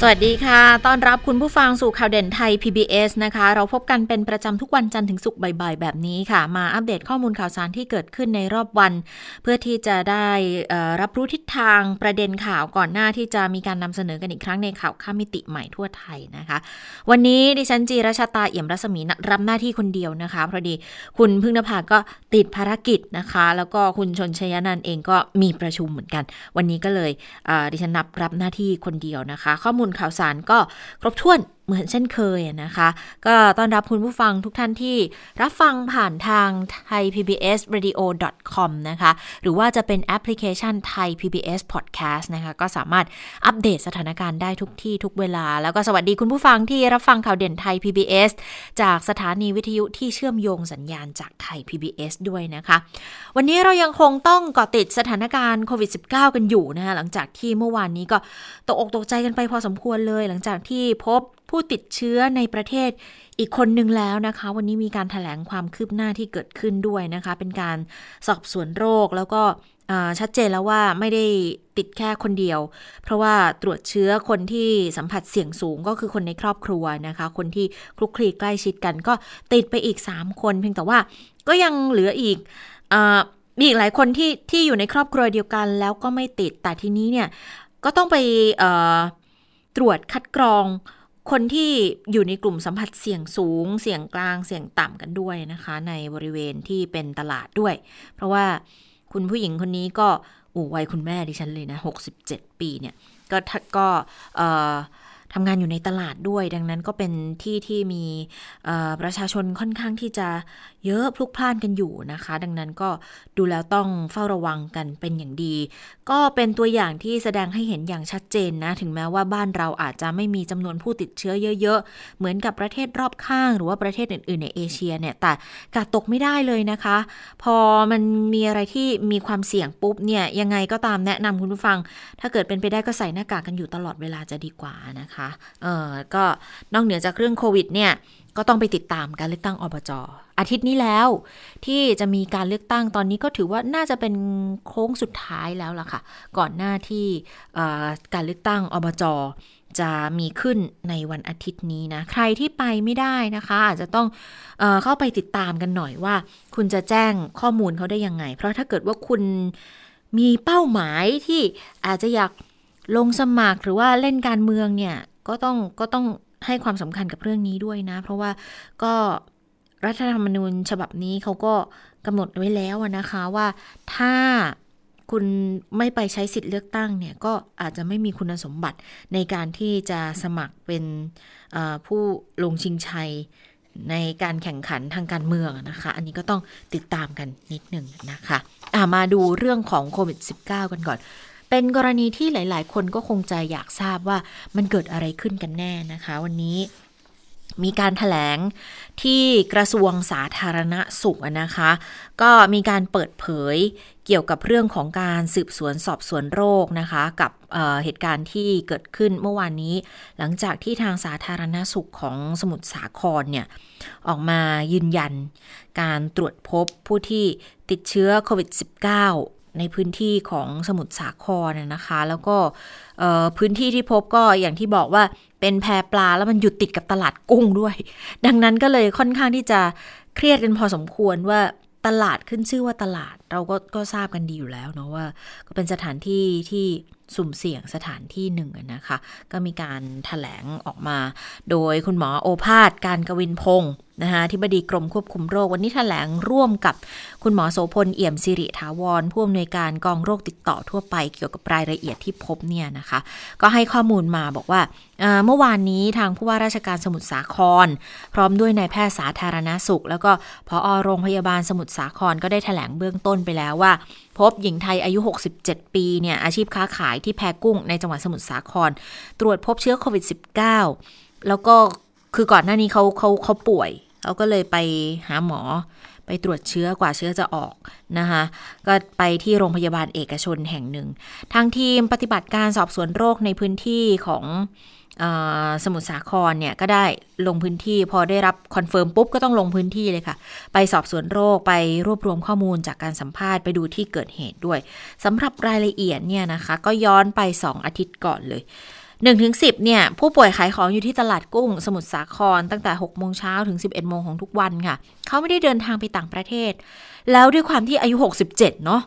สวัสดีค่ะ ต้อนรับคุณผู้ฟังสู่ข่าวเด่นไทย PBS นะคะ เราพบกันเป็นประจำทุกวันจันทร์ถึงศุกร์บ่ายๆ แบบนี้ค่ะ มาอัปเดตข้อมูลข่าวสารที่เกิดขึ้นในรอบวัน เพื่อที่จะได้รับรู้ทิศทางประเด็นข่าวก่อนหน้าที่จะมีการนำเสนอกันอีกครั้งในข่าวข้ามิติใหม่ทั่วไทยนะคะ วันนี้ดิฉันจีราชาตาเอี่ยมรัศมีรับหน้าที่คนเดียวนะคะพอดีคุณพึ่งนภาก็ติดภารกิจนะคะ แล้วก็คุณชนชยนันเองก็มีประชุมเหมือนกัน วันนี้ก็เลยดิฉันนับรับหน้าที่คนเดียวนะคะ ข้อมูลข่าวสารก็ครบถ้วน เหมือนเช่นเคยนะคะ ก็ต้อนรับคุณผู้ฟังทุกท่านที่รับฟังผ่านทางไทย PBS radio com นะคะ หรือว่าจะเป็นแอปพลิเคชันไทย PBS podcast นะคะ ก็สามารถอัปเดตสถานการณ์ได้ทุกที่ทุกเวลา แล้วก็สวัสดีคุณผู้ฟังที่รับฟังข่าวเด่นไทย PBS จากสถานีวิทยุที่เชื่อมโยงสัญญาณจากไทย PBS ด้วยนะคะ วันนี้เรายังคงต้องเกาะติดสถานการณ์โควิด -19 กันอยู่นะคะหลังจากที่เมื่อวานนี้ก็ตกอกตกใจกันไปพอสมควรเลย หลังจากที่พบ ผู้ติดเชื้อในประเทศอีกคนหนึ่งแล้วนะคะ วันนี้มีการถแถลงความคืบหน้าที่เกิดขึ้นด้วยนะคะ เป็นการสอบสวนโรคแล้วก็ชัดเจนแล้วว่าไม่ได้ติดแค่คนเดียว เพราะว่าตรวจเชื้อคนที่สัมผัสเสี่ยงสูงก็คือคนในครอบครัวนะคะ คนที่คลุกคลีใกล้ชิดกันก็ติดไปอีก 3 คน เพียงแต่ว่าก็ยังเหลืออีกมีอีกหลายคนที่ที่อยู่ในครอบครัวเดียวกันแล้วก็ไม่ติดแต่ทีนี้เนี่ยก็ต้องไปตรวจคัดกรอง คนที่อยู่ในกลุ่มสัมผัสเสี่ยงสูง เสี่ยงกลางเสี่ยงต่ำกันด้วยนะคะ ในบริเวณที่เป็นตลาดด้วย เพราะว่าคุณผู้หญิงคนนี้ก็อูวัยคุณแม่ดิฉันเลยนะ 67 ปีเนี่ย ก็ก็เออ ทำงานอยู่ในตลาดด้วย ดังนั้นก็เป็นที่ที่มีประชาชนค่อนข้างที่จะเยอะพลุกพล่านกันอยู่นะคะ ดังนั้นก็ดูแล้วต้องเฝ้าระวังกันเป็นอย่างดี ก็เป็นตัวอย่างที่แสดงให้เห็นอย่างชัดเจนนะ ถึงแม้ว่าบ้านเราอาจจะไม่มีจำนวนผู้ติดเชื้อเยอะ ๆ เหมือนกับประเทศรอบข้าง หรือว่าประเทศอื่น ๆ ในเอเชียเนี่ย แต่กาดตกไม่ได้เลยนะคะ พอมันมีอะไรที่มีความเสี่ยงปุ๊บเนี่ย ยังไงก็ตามแนะนำคุณผู้ฟัง ถ้าเกิดเป็นไปได้ก็ใส่หน้ากากกันอยู่ตลอดเวลาจะดีกว่านะคะเออก็นอกเหนือจากเรื่องโควิดเนี่ยก็ต้องไปติดตามการเลือกตั้งอบจอาทิตย์นี้แล้ว ที่จะมีการเลือกตั้งตอนนี้ก็ถือว่าน่าจะเป็นโค้งสุดท้ายแล้วล่ะค่ะ ก่อนหน้าที่การเลือกตั้งอบจจะมีขึ้นในวันอาทิตย์นี้นะ ใครที่ไปไม่ได้นะคะ อาจจะต้องเอเข้าไปติดตามกันหน่อยว่า คุณจะแจ้งข้อมูลเขาได้ยังไง เพราะถ้าเกิดว่าคุณมีเป้าหมายที่อาจจะอยากลงสมัครหรือว่าเล่นการเมืองเนี่ย ก็ต้องก็ต้องให้ความสำคัญกับเรื่องนี้ด้วยนะ เพราะว่าก็รัฐธรรมนูญฉบับนี้เขาก็กำหนดไว้แล้วนะคะว่าถ้าคุณไม่ไปใช้สิทธิ์เลือกตั้งเนี่ยก็อาจจะไม่มีคุณสมบัติในการที่จะสมัครเป็นผู้ลงชิงชัยในการแข่งขันทางการเมืองนะคะ อันนี้ก็ต้องติดตามกันนิดหนึ่งนะคะะมาดูเรื่องของโควิด -19 กันก่อน เป็นกรณีที่หลาย ๆ คนก็คงจะอยากทราบว่ามันเกิดอะไรขึ้นกันแน่นะคะ วันนี้มีการถแถลงที่กระทรวงสาธารณสุขนะคะ ก็มีการเปิดเผยเกี่ยวกับเรื่องของการสืบสวนสอบสวนโรคนะคะ กับเเหตุการณ์ที่เกิดขึ้นเมื่อวานนี้ หลังจากที่ทางสาธารณสุขของสมุทรสาครเนี่ยออกมายืนยัน การตรวจพบผู้ที่ติดเชื้อโควิด -19 ในพื้นที่ของสมุทรสาครนะคะ แล้วก็พื้นที่ที่พบก็อย่างที่บอกว่าเป็นแพปลาแล้วมันหยุดติดกับตลาดกุ้งด้วย ดังนั้นก็เลยค่อนข้างที่จะเครียดกันพอสมควรว่าตลาดขึ้นชื่อว่าตลาด เราก็ก็ทราบกันดีอยู่แล้วเนาะว่า ก็เป็นสถานที่ที่ สุ่มเสี่ยงสถานที่หนึ่งนะคะ ก็มีการถแถลงออกมา โดยคุณหมอโอภาสการกวินพงศ์นะคะที่บดีกรมควบคุมโรควันนี้ถแถลงร่วมกับคุณหมอโสพลเอี่ยมสิริถาวรผู้อำนวยการกองโรคติดต่อทั่วไปเกี่ยวกับรายละเอียดที่พบเนี่ยนะคะ ก็ให้ข้อมูลมาบอกว่าเมื่อวานนี้ทางผู้ว่าราชการสมุทรสาคร พร้อมด้วยนายแพทย์สาธารณาสุข แล้วก็พอโรงพยาบาลสมุทรสาครก็ได้ถแถลงเบื้องต้นไปแล้วว่า พบหญิงไทยอายุ 67 ปีเนี่ยอาชีพค้าขายที่แพกุ้งในจังหวัดสมุทรสาคร ตรวจพบเชื้อโควิด -19 แล้วก็คือก่อนหน้านี้เขาเขาเขาป่วยเขาก็เลยไปหาหมอไปตรวจเชื้อกว่าเชื้อจะออกนะคะก็ไปที่โรงพยาบาลเอกชนแห่งหนึ่ง ทางทีมปฏิบัติการสอบสวนโรคในพื้นที่ของ สมุทรสาครเนี่ยก็ได้ลงพื้นที่พอได้รับ confirm ปุ๊บก็ต้องลงพื้นที่เลยค่ะ ไปสอบสวนโรคไปรวบรวมข้อมูลจากการสัมภาษณ์ไปดูที่เกิดเหตุด้วยสำหรับรายละเอียดเนี่ยนะคะ ก็ย้อนไป 2 อาทิตย์ก่อนเลย1ถึง10เนี่ยผู้ป่วยขายของอยู่ที่ตลาดกุ้ง สมุทรสาครตั้งแต่6โมงเช้าถึง 11โมงของทุกวันค่ะ เขาไม่ได้เดินทางไปต่างประเทศ แล้วด้วยความที่อายุ 67 เนาะ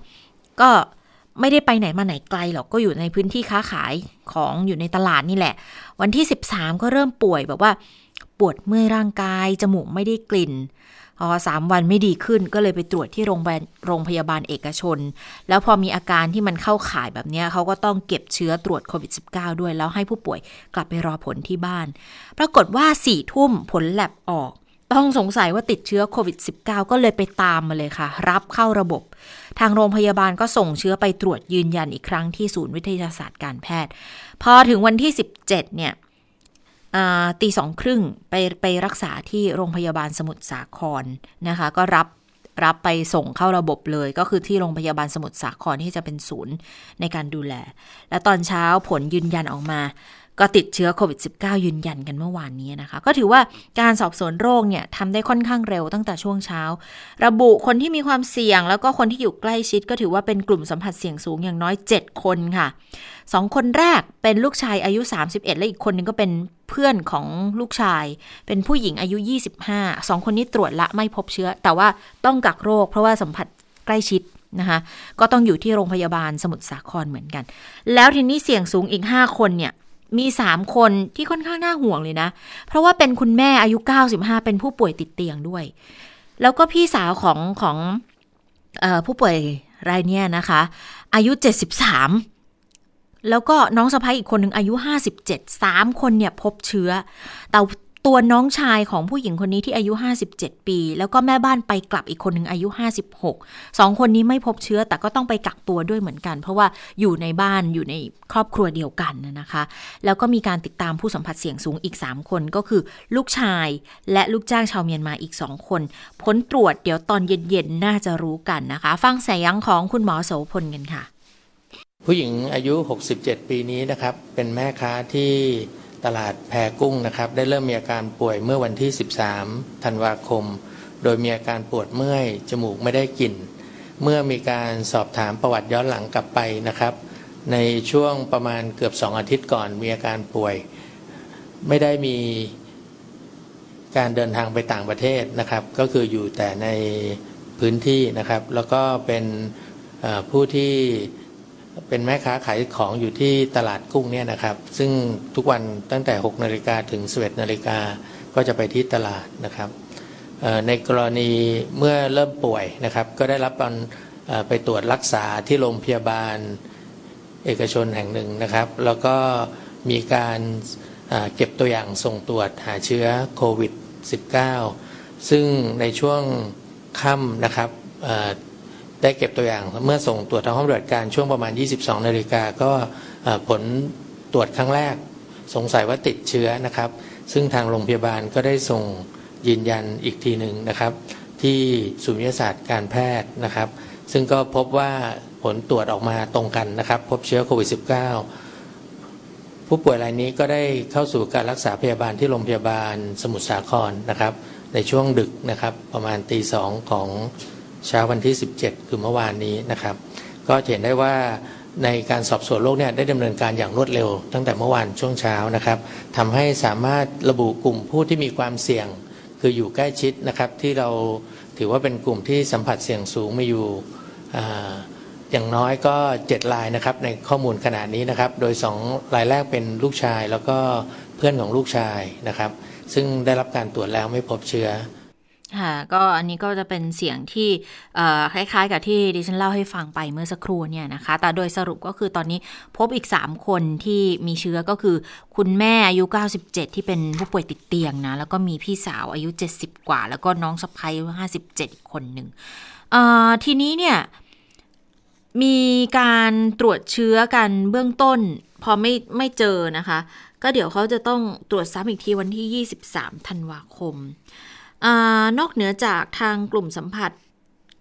ก็ ไม่ได้ไปไหนมาไหนไกลหรอกก็อยู่ในพื้นที่ค้าขายของอยู่ในตลาดนี่แหละ วันที่ 13 ก็เริ่มป่วยแบบว่า ปวดเมื่อยร่างกาย จมูกไม่ได้กลิ่นพอสามวันไม่ดีขึ้นก็เลยไปตรวจที่โรงพยาบาลเอกชน แล้วพอมีอาการที่มันเข้าข่ายแบบนี้เขาก็ต้องเก็บเชื้อตรวจโควิด -19 ด้วย แล้วให้ผู้ป่วยกลับไปรอผลที่บ้าน ปรากฏว่าสี่ทุ่มผลแลบออก ต้องสงสัยว่าติดเชื้อโควิด -19 ก็เลยไปตามมาเลยค่ะ รับเข้าระบบ ทางโรงพยาบาลก็ส่งเชื้อไปตรวจยืนยันอีกครั้งที่ศูนย์วิทยาศาสตร์การแพทย์ พอถึงวันที่ 17 เนี่ยตีสองครึ่งไปไปรักษาที่โรงพยาบาลสมุทรสาครนะคะ ก็รับรับไปส่งเข้าระบบเลย ก็คือที่โรงพยาบาลสมุทรสาครที่จะเป็นศูนย์ในการดูแล และตอนเช้าผลยืนยันออกมา ก็ติดเชื้อโควิด -19 ยืนยันกันเมื่อวานนี้นะคะ ก็ถือว่าการสอบสวนโรคเนี่ยทำได้ค่อนข้างเร็วตั้งแต่ช่วงเช้า ระบุคนที่มีความเสี่ยง แล้วก็คนที่อยู่ใกล้ชิด ก็ถือว่าเป็นกลุ่มสัมผัสเสี่ยงสูงอย่างน้อย 7 คนค่ะสองคนแรกเป็นลูกชายอายุ 31 และอีกคนนึงก็เป็นเพื่อนของลูกชาย เป็นผู้หญิงอายุ 25สองคนนี้ตรวจละไม่พบเชื้อ แต่ว่าต้องกักโรค เพราะว่าสัมผัสใกล้ชิดนะคะก็ต้องอยู่ที่โรงพยาบาลสมุทรสาครเหมือนกัน แล้วทีนี้เสี่ยงสูงอีก 5 คนเนี่ย มี 3 คนที่ค่อนข้างน่าห่วงเลยนะ เพราะว่าเป็นคุณแม่อายุ 95 เป็นผู้ป่วยติดเตียงด้วย แล้วก็พี่สาวของของอผู้ป่วยรายนี้นะคะ อายุ 73 แล้วก็น้องสะพ้ายอีกคนหนึ่งอายุ 57 3 คนเนี่ยพบเชื้อ แต่ ตัวน้องชายของผู้หญิงคนนี้ที่อายุ 57 ปี แล้วก็แม่บ้านไปกลับอีกคนหนึ่งอายุ 56 สองคนนี้ไม่พบเชื้อแต่ก็ต้องไปกักตัวด้วยเหมือนกัน เพราะว่าอยู่ในบ้านอยู่ในครอบครัวเดียวกันนะคะ แล้วก็มีการติดตามผู้สัมผัสเสี่ยงสูงอีก 3 คนก็คือลูกชายและลูกจ้างชาวเมียนมาอีก 2 คน ผลตรวจเดี๋ยวตอนเย็นๆ น่าจะรู้กันนะคะ ฟังเสียงของคุณหมอโสพลกันค่ะ ผู้หญิงอายุ 67 ปีนี้นะครับเป็นแม่ค้าที่ ตลาดแพกุ้งนะครับ ได้เริ่มมีอาการป่วยเมื่อวันที่ 13 ธันวาคม โดยมีอาการปวดเมื่อย จมูกไม่ได้กลิ่น เมื่อมีการสอบถามประวัติย้อนหลังกลับไปนะครับ ในช่วงประมาณเกือบ 2 อาทิตย์ก่อนมีอาการป่วย ไม่ได้มีการเดินทางไปต่างประเทศนะครับ ก็คืออยู่แต่ในพื้นที่นะครับ แล้วก็เป็นผู้ที่ เป็นแม่ค้าขายของอยู่ที่ตลาดกุ้งเนี่ยนะครับ ซึ่งทุกวันตั้งแต่ 6 นาฬิกาถึง 11 นาฬิกาก็จะไปที่ตลาดนะครับในกรณีเมื่อเริ่มป่วยนะครับ ก็ได้รับการไปตรวจรักษาที่โรงพยาบาลเอกชนแห่งหนึ่งนะครับ แล้วก็มีการเก็บตัวอย่างส่งตรวจหาเชื้อโควิด -19 ซึ่งในช่วงค่ำนะครับ ได้เก็บตัวอย่างเมื่อส่งตรวจทางห้องปฏิบัติการช่วงประมาณ 22 นาฬิกาก็ผลตรวจครั้งแรก สงสัยว่าติดเชื้อนะครับ ซึ่งทางโรงพยาบาลก็ได้ส่งยืนยันอีกทีหนึ่งนะครับ ที่ศูนย์วิทยาศาสตร์การแพทย์นะครับ ซึ่งก็พบว่าผลตรวจออกมาตรงกันนะครับ พบเชื้อโควิด -19 ผู้ป่วยรายนี้ก็ได้เข้าสู่การรักษาพยาบาลที่โรงพยาบาลสมุทรสาครนะครับ ในช่วงดึกนะครับประมาณตีสองของ เช้าวันที่ 17 คือเมื่อวานนี้นะครับ ก็เห็นได้ว่าในการสอบสวนโรคเนี่ยได้ดำเนินการอย่างรวดเร็ว ตั้งแต่เมื่อวานช่วงเช้านะครับทำให้สามารถระบุกลุ่มผู้ที่มีความเสี่ยง คืออยู่ใกล้ชิดนะครับที่เราถือว่าเป็นกลุ่มที่สัมผัสเสี่ยงสูงมาอยู่อย่างน้อยก็7รายนะครับในข้อมูลขนาดนี้นะครับ โดย 2 รายแรกเป็นลูกชายแล้วก็เพื่อนของลูกชายนะครับ ซึ่งได้รับการตรวจแล้วไม่พบเชื้อ ค่ะก็อันนี้ก็จะเป็นเสียงที่คล้ายๆ กับที่ดิฉันเล่าให้ฟังไปเมื่อสักครู่เนี่ยนะคะ แต่โดยสรุปก็คือตอนนี้พบอีก 3 คนที่มีเชื้อก็คือ คุณแม่อายุ 97 ที่เป็นผู้ป่วยติดเตียงนะ แล้วก็มีพี่สาวอายุ 70 กว่า แล้วก็น้องสะพ้ายอายุ57 อีกคนหนึ่งทีนี้เนี่ยมีการตรวจเชื้อกันเบื้องต้น พอไม่ไม่เจอนะคะ ก็เดี๋ยวเขาจะต้องตรวจซ้ำอีกทีวันที่ 23 ธันวาคม อนอกเหนือจากทางกลุ่มสัมผัส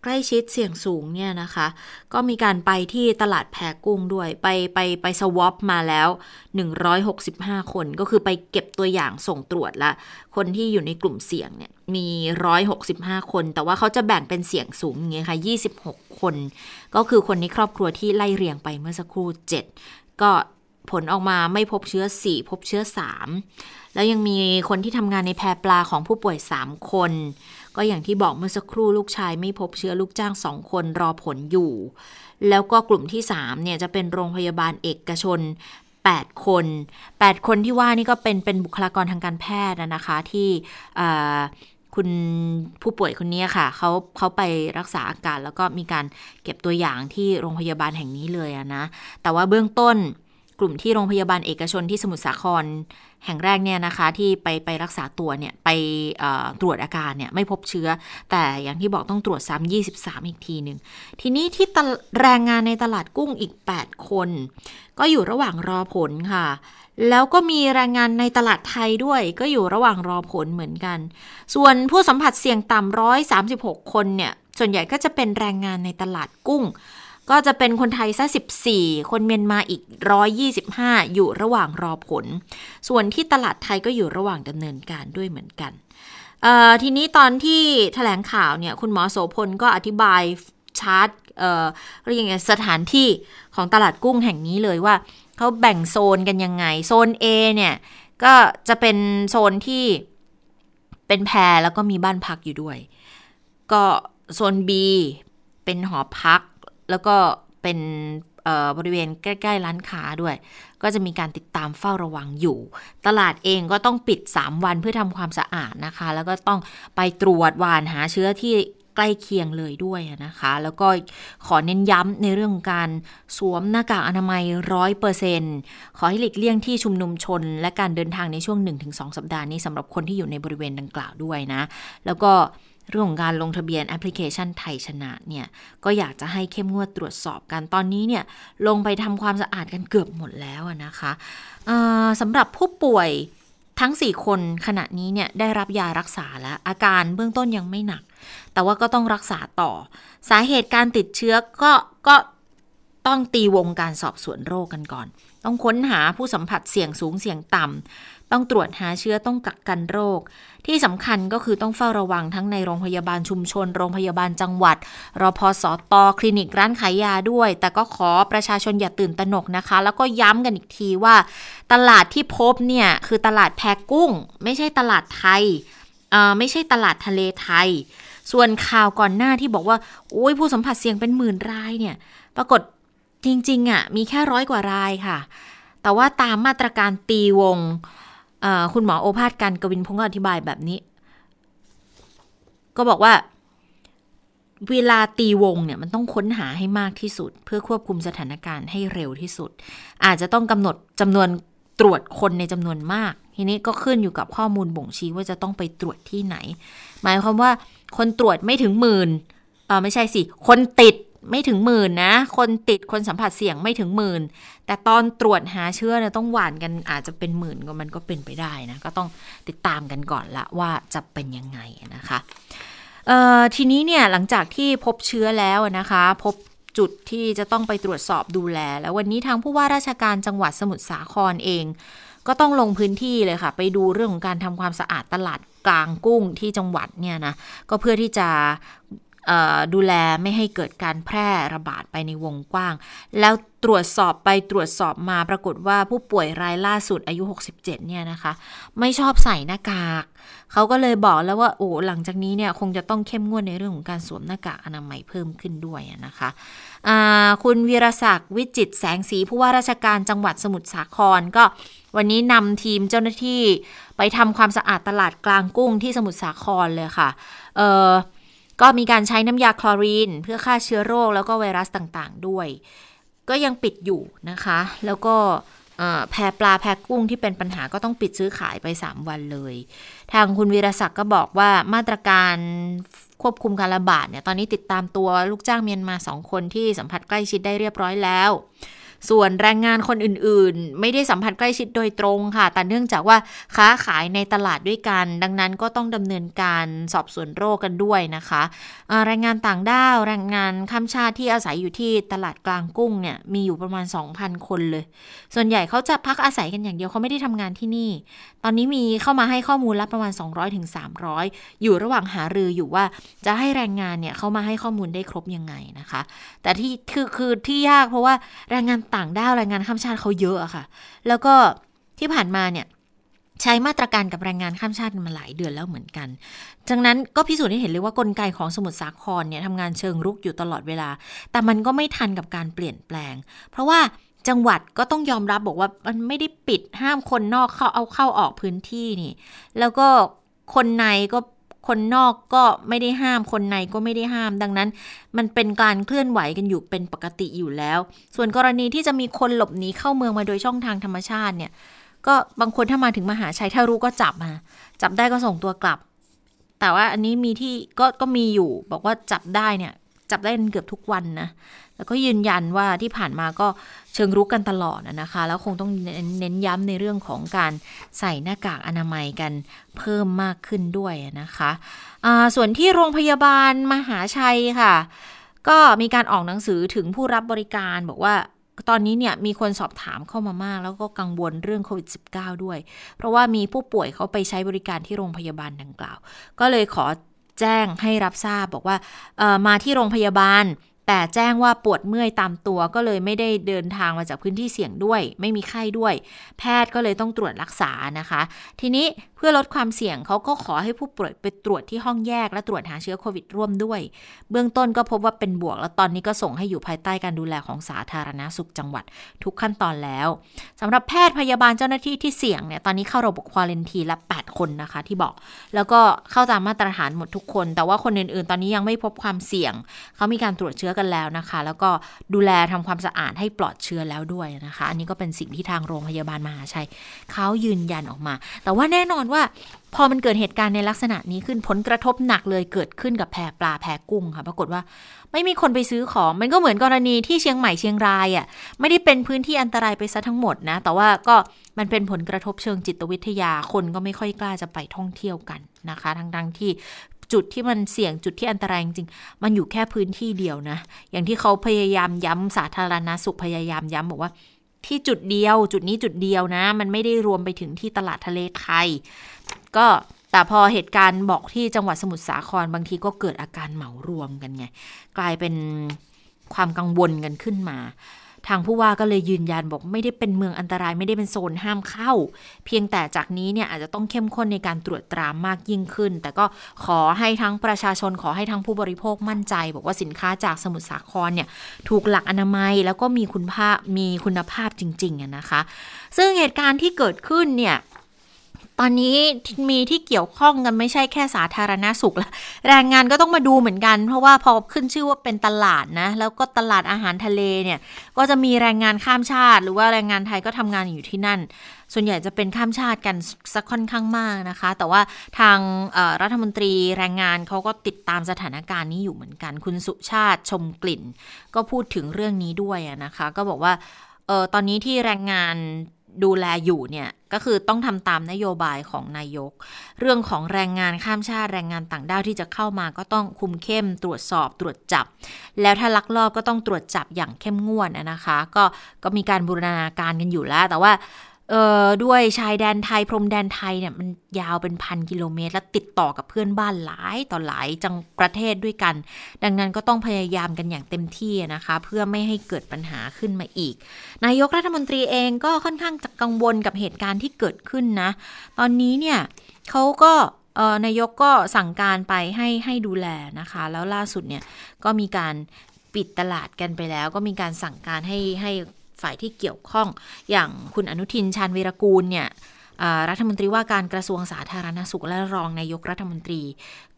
ใกล้ชิดเสี่ยงสูงเนี่ยนะคะ ก็มีการไปที่ตลาดแพกุ้งด้วย ไปไปไปสวอปมาแล้ว 165 คนก็คือไปเก็บตัวอย่างส่งตรวจละ คนที่อยู่ในกลุ่มเสี่ยงเนี่ยมี 165 คน แต่ว่าเขาจะแบ่งเป็นเสี่ยงสูงอย่างเงี้ยค่ะ 26 คน ก็คือคนในครอบครัวที่ไล่เรียงไปเมื่อสักครู่ 7 ก็ ผลออกมาไม่พบเชื้อ 4 พบเชื้อ 3 แล้วยังมีคนที่ทำงานในแพรปลาของผู้ป่วย 3 คน ก็อย่างที่บอกเมื่อสักครู่ลูกชายไม่พบเชื้อลูกจ้างสองคนรอผลอยู่ แล้วก็กลุ่มที่ 3 เนี่ยจะเป็นโรงพยาบาลเอกชน 8 คน 8 คนที่ว่านี่ก็เป็นเป็นบุคลากรทางการแพทย์นะคะที่คุณผู้ป่วยคนนี้ค่ะเขาเขาไปรักษาอาการแล้วก็มีการเก็บตัวอย่างที่โรงพยาบาลแห่งนี้เลยนะ แต่ว่าเบื้องต้น กลุ่มที่โรงพยาบาลเอกชนที่สมุทรสาคร แห่งแรกเนี่ยนะคะ ที่ไปไปรักษาตัวเนี่ยไปตรวจอาการเนี่ยไม่พบเชื้อ แต่อย่างที่บอกต้องตรวจซ้ำ23 อีกทีหนึ่งทีนี้ที่แรงงานในตลาดกุ้งอีก 8 คน ก็อยู่ระหว่างรอผลค่ะ แล้วก็มีแรงงานในตลาดไทยด้วย ก็อยู่ระหว่างรอผลเหมือนกัน ส่วนผู้สัมผัสเสี่ยงต่ำร้อยสาคนเนี่ยส่วนใหญ่ก็จะเป็นแรงงานในตลาดกุ้ง ก็จะเป็นคนไทยซะ14 คนเมียนมาอีก 125 อยู่ระหว่างรอผล ส่วนที่ตลาดไทยก็อยู่ระหว่างดำเนินการด้วยเหมือนกัน ทีนี้ตอนที่ถแถลงข่าวเนี่ย คุณหมอโสพลก็อธิบายชาร์ตเรียกยังไงสถานที่ของตลาดกุ้งแห่งนี้เลยว่าเขาแบ่งโซนกันยังไง โซน A เนี่ย ก็จะเป็นโซนที่เป็นแพรแล้วก็มีบ้านพักอยู่ด้วย ก็โซน B เป็นหอพัก แล้วก็เป็นบริเวณใกล้ ๆ ร้านค้าด้วย ก็จะมีการติดตามเฝ้าระวังอยู่ ตลาดเองก็ต้องปิด 3 วันเพื่อทำความสะอาดนะคะ แล้วก็ต้องไปตรวจวานหาเชื้อที่ใกล้เคียงเลยด้วยนะคะ แล้วก็ขอเน้นย้ำในเรื่องของการสวมหน้ากากอนามัยร้อยเปอร์เซ็นต์ขอให้หลีกเลี่ยงที่ชุมนุมชน และการเดินทางในช่วง 1-2 สัปดาห์นี้สำหรับคนที่อยู่ในบริเวณดังกล่าวด้วยนะ แล้วก็ เรื่องของการลงทะเบียนแอปพลิเคชันไทยชนะเนี่ยก็อยากจะให้เข้มงวดตรวจสอบกันตอนนี้เนี่ยลงไปทำความสะอาดกันเกือบหมดแล้วนะคะสำหรับผู้ป่วยทั้ง 4 คนขณะนี้เนี่ยได้รับยารักษาแล้ว อาการเบื้องต้นยังไม่หนัก แต่ว่าก็ต้องรักษาต่อ สาเหตุการติดเชื้อก็ก็ต้องตีวงการสอบสวนโรคกันก่อน ต้องค้นหาผู้สัมผัสเสี่ยงสูงเสี่ยงต่ำ ต้องตรวจหาเชื้อต้องกักกันโรค ที่สำคัญก็คือต้องเฝ้าระวังทั้งในโรงพยาบาลชุมชน โรงพยาบาลจังหวัด รพสต คลินิกร้านขายยาด้วย แต่ก็ขอประชาชนอย่าตื่นตระหนกนะคะ แล้วก็ย้ำกันอีกทีว่า ตลาดที่พบเนี่ยคือตลาดแพกุ้ง ไม่ใช่ตลาดไทยไม่ใช่ตลาดทะเลไทย ส่วนข่าวก่อนหน้าที่บอกว่าโอ้ยผู้สัมผัสเสี่ยงเป็นหมื่นรายเนี่ย ปรากฏ จริงๆอะ่ะมีแค่ร้อยกว่ารายค่ะ แต่ว่าตามมาตรการตีวง คุณหมอโอภาสการกวินพงศ์อธิบายแบบนี้ ก็บอกว่า เวลาตีวงเนี่ยมันต้องค้นหาให้มากที่สุด เพื่อควบคุมสถานการณ์ให้เร็วที่สุด อาจจะต้องกำหนดจำนวนตรวจคนในจำนวนมาก ทีนี้ก็ขึ้นอยู่กับข้อมูลบ่งชี้ว่าจะต้องไปตรวจที่ไหน หมายความว่าคนตรวจไม่ถึงหมื่นเออไม่ใช่สิ คนติด ไม่ถึงหมื่นนะ คนติดคนสัมผัสเสี่ยงไม่ถึงหมื่น แต่ตอนตรวจหาเชื้อเนี่ยต้องหวานกันอาจจะเป็นหมื่นก็มันก็เป็นไปได้นะ ก็ต้องติดตามกันก่อนละว่าจะเป็นยังไงนะคะทีนี้เนี่ยหลังจากที่พบเชื้อแล้วนะคะ พบจุดที่จะต้องไปตรวจสอบดูแล แล้ววันนี้ทางผู้ว่าราชการจังหวัดสมุทรสาครเอง ก็ต้องลงพื้นที่เลยค่ะ ไปดูเรื่องของการทำความสะอาดตลาดกลางกุ้งที่จังหวัดเนี่ยนะก็เพื่อที่จะ ดูแลไม่ให้เกิดการแพร่ระบาดไปในวงกว้าง แล้วตรวจสอบไปตรวจสอบมาปรากฏว่าผู้ป่วยรายล่าสุดอายุ 67 เนี่ยนะคะ ไม่ชอบใส่หน้ากาก เขาก็เลยบอกแล้วว่าโอ้หลังจากนี้เนี่ยคงจะต้องเข้มงวดในเรื่องของการสวมหน้ากากอนามัยเพิ่มขึ้นด้วยนะคะคุณวีรศักดิ์วิจิตแสงสีผู้ว่าราชการจังหวัดสมุทรสาครก็วันนี้นำทีมเจ้าหน้าที่ไปทำความสะอาดตลาดกลางกุ้งที่สมุทรสาครเลยค่ะ เออ ก็มีการใช้น้ำยาคลอรีน เพื่อฆ่าเชื้อโรคแล้วก็ไวรัสต่างๆ ด้วย ก็ยังปิดอยู่นะคะ แล้วก็แพรปลาแพรกุ้งที่เป็นปัญหาก็ต้องปิดซื้อขายไป 3 วันเลย ทางคุณวีรศักดิ์ก็บอกว่ามาตรการควบคุมการระบาดเนี่ยตอนนี้ติดตามตัวลูกจ้างเมียนมาสองคนที่สัมผัสใกล้ชิดได้เรียบร้อยแล้ว ส่วนแรงงานคนอื่นๆ ไม่ได้สัมผัสใกล้ชิดโดยตรงค่ะ แต่เนื่องจากว่าค้าขายในตลาดด้วยกัน ดังนั้นก็ต้องดำเนินการสอบสวนโรคกันด้วยนะคะแรงงานต่างด้าวแรงงานข้ามชาติที่อาศัยอยู่ที่ตลาดกลางกุ้งเนี่ยมีอยู่ประมาณ 2,000 คนเลย ส่วนใหญ่เขาจะพักอาศัยกันอย่างเดียวเขาไม่ได้ทำงานที่นี่ ตอนนี้มีเข้ามาให้ข้อมูลรับประมาณ 200-300 อยู่ระหว่างหารืออยู่ว่าจะให้แรงงานเนี่ยเข้ามาให้ข้อมูลได้ครบยังไงนะคะ แต่ที่คือคือที่ยากเพราะว่าแรงงานต่างด้าวแรงงานข้ามชาติเขาเยอะอะค่ะ แล้วก็ที่ผ่านมาเนี่ยใช้มาตรการกับแรงงานข้ามชาติมาหลายเดือนแล้วเหมือนกันดังนั้นก็พิสูจน์ให้เห็นเลยว่ากลไกของสมุทรสาครเนี่ยทำงานเชิงรุกอยู่ตลอดเวลา แต่มันก็ไม่ทันกับการเปลี่ยนแปลง เพราะว่าจังหวัดก็ต้องยอมรับบอกว่ามันไม่ได้ปิดห้ามคนนอกเข้าเอาเข้าออกพื้นที่นี่ แล้วก็คนในก็ คนนอกก็ไม่ได้ห้าม คนในก็ไม่ได้ห้าม ดังนั้น มันเป็นการเคลื่อนไหวกันอยู่เป็นปกติอยู่แล้ว ส่วนกรณีที่จะมีคนหลบหนีเข้าเมืองมาโดยช่องทางธรรมชาติเนี่ย ก็บางคนถ้ามาถึงมหาชัยถ้ารู้ก็จับมา จับได้ก็ส่งตัวกลับ แต่ว่าอันนี้มีที่ก็ก็มีอยู่ บอกว่าจับได้เนี่ย จับได้เกือบทุกวันนะ แล้วก็ยืนยันว่าที่ผ่านมาก็เชิงรุกกันตลอดนะคะ แล้วคงต้องเน้นย้ำในเรื่องของการใส่หน้ากากอนามัยกันเพิ่มมากขึ้นด้วยนะคะะส่วนที่โรงพยาบาลมหาชัยค่ะ ก็มีการออกหนังสือถึงผู้รับบริการบอกว่าตอนนี้เนี่ยมีคนสอบถามเข้ามามาก แล้วก็กังวลเรื่องโควิด -19 ด้วย เพราะว่ามีผู้ป่วยเขาไปใช้บริการที่โรงพยาบาลดังกล่าว ก็เลยขอ แจ้งให้รับทราบบอกว่ามาที่โรงพยาบาล แต่แจ้งว่าปวดเมื่อยตามตัวก็เลยไม่ได้เดินทางมาจากพื้นที่เสี่ยงด้วย ไม่มีไข้ด้วย แพทย์ก็เลยต้องตรวจรักษานะคะ ทีนี้เพื่อลดความเสี่ยงเขาก็ขอให้ผู้ป่วยไปตรวจที่ห้องแยกและตรวจหาเชื้อโควิดร่วมด้วย เบื้องต้นก็พบว่าเป็นบวก แล้วตอนนี้ก็ส่งให้อยู่ภายใต้การดูแลของสาธารณาสุขจังหวัดทุกขั้นตอนแล้วสำหรับแพทย์พยาบาลเจ้าหน้าที่ที่เสี่ยงเนี่ยตอนนี้เข้าระบบควอเลนทีละ 8 คนนะคะที่บอก แล้วก็เข้าตามมาตรฐานหมดทุกคน แต่ว่าคนอื่นๆ ตอนนี้ยังไม่พบความเสี่ยงเขามีการตรวจเชื้อกันแล้วนะคะ แล้วก็ดูแลทำความสะอาดให้ปลอดเชื้อแล้วด้วยนะคะ อันนี้ก็เป็นสิ่งที่ทางโรงพยาบาลมหาชัยเขายืนยันออกมา แต่ว่าแน่นอนว่าพอมันเกิดเหตุการณ์ในลักษณะนี้ขึ้นผลกระทบหนักเลยเกิดขึ้นกับแพปลาแพกุ้งค่ะ ปรากฏว่าไม่มีคนไปซื้อของ มันก็เหมือนกรณีที่เชียงใหม่เชียงรายอะ่ะไม่ได้เป็นพื้นที่อันตรายไปซะทั้งหมดนะ แต่ว่าก็มันเป็นผลกระทบเชิงจิตวิทยาคนก็ไม่ค่อยกล้าจะไปท่องเที่ยวกันนะคะ ทั้งๆที่ จุดที่มันเสี่ยงจุดที่อันตรายจริงมันอยู่แค่พื้นที่เดียวนะ อย่างที่เขาพยายามย้ำสาธารณาสุขพยายามย้ำบอกว่า ที่จุดเดียว จุดนี้จุดเดียวนะ มันไม่ได้รวมไปถึงที่ตลาดทะเลไทย ก็แต่พอเหตุการณ์บอกที่จังหวัดสมุทรสาครบางทีก็เกิดอาการเหมารวมกันไง กลายเป็นความกังวลกันขึ้นมา ทางผู้ว่าก็เลยยืนยันบอกไม่ได้เป็นเมืองอันตรายไม่ได้เป็นโซนห้ามเข้า เพียงแต่จากนี้เนี่ยอาจจะต้องเข้มข้นในการตรวจตรามากยิ่งขึ้น แต่ก็ขอให้ทั้งประชาชนขอให้ทั้งผู้บริโภคมั่นใจ บอกว่าสินค้าจากสมุทรสาครเนี่ยถูกหลักอนามัยแล้วก็มีคุณภาพมีคุณภาพจริงๆนะคะ ซึ่งเหตุการณ์ที่เกิดขึ้นเนี่ย ตอนนี้มีที่เกี่ยวข้องกันไม่ใช่แค่สาธารณาสุขแล้วแรงงานก็ต้องมาดูเหมือนกัน เพราะว่าพอขึ้นชื่อว่าเป็นตลาดนะ แล้วก็ตลาดอาหารทะเลเนี่ย ก็จะมีแรงงานข้ามชาติ หรือว่าแรงงานไทยก็ทำงานอยู่ที่นั่น ส่วนใหญ่จะเป็นข้ามชาติกันสักค่อนข้างมากนะคะ แต่ว่าทางรัฐมนตรีแรงงานเขาก็ติดตามสถานการณ์นี้อยู่เหมือนกัน คุณสุชาติชมกลิ่น ก็พูดถึงเรื่องนี้ด้วยนะคะ ก็บอกว่าออตอนนี้ที่แรงงาน ดูแลอยู่เนี่ยก็คือต้องทำตามนโยบายของนายก เรื่องของแรงงานข้ามชาติแรงงานต่างด้าวที่จะเข้ามาก็ต้องคุมเข้มตรวจสอบตรวจจับ แล้วถ้าลักลอบก็ต้องตรวจจับอย่างเข้มงวดนะคะ ก็ก็มีการบูรณาการกันอยู่แล้ว แต่ว่า เอ่อด้วยชายแดนไทยพรมแดนไทยเนี่ยมันยาวเป็นพันกิโลเมตร และติดต่อกับเพื่อนบ้านหลายต่อหลายจังประเทศด้วยกัน ดังนั้นก็ต้องพยายามกันอย่างเต็มที่นะคะ เพื่อไม่ให้เกิดปัญหาขึ้นมาอีก นายกรัฐมนตรีเองก็ค่อนข้างจะกังวลกับเหตุการณ์ที่เกิดขึ้นนะ ตอนนี้เนี่ยเขาก็นายกก็สั่งการไปให้ให้ดูแลนะคะ แล้วล่าสุดเนี่ยก็มีการปิดตลาดกันไปแล้ว ก็มีการสั่งการให้ให้ ฝ่ายที่เกี่ยวข้อง อย่างคุณอนุทินชาญวีรกูลเนี่ยรัฐมนตรีว่าการกระทรวงสาธารณสุขและรองนายกรัฐมนตรี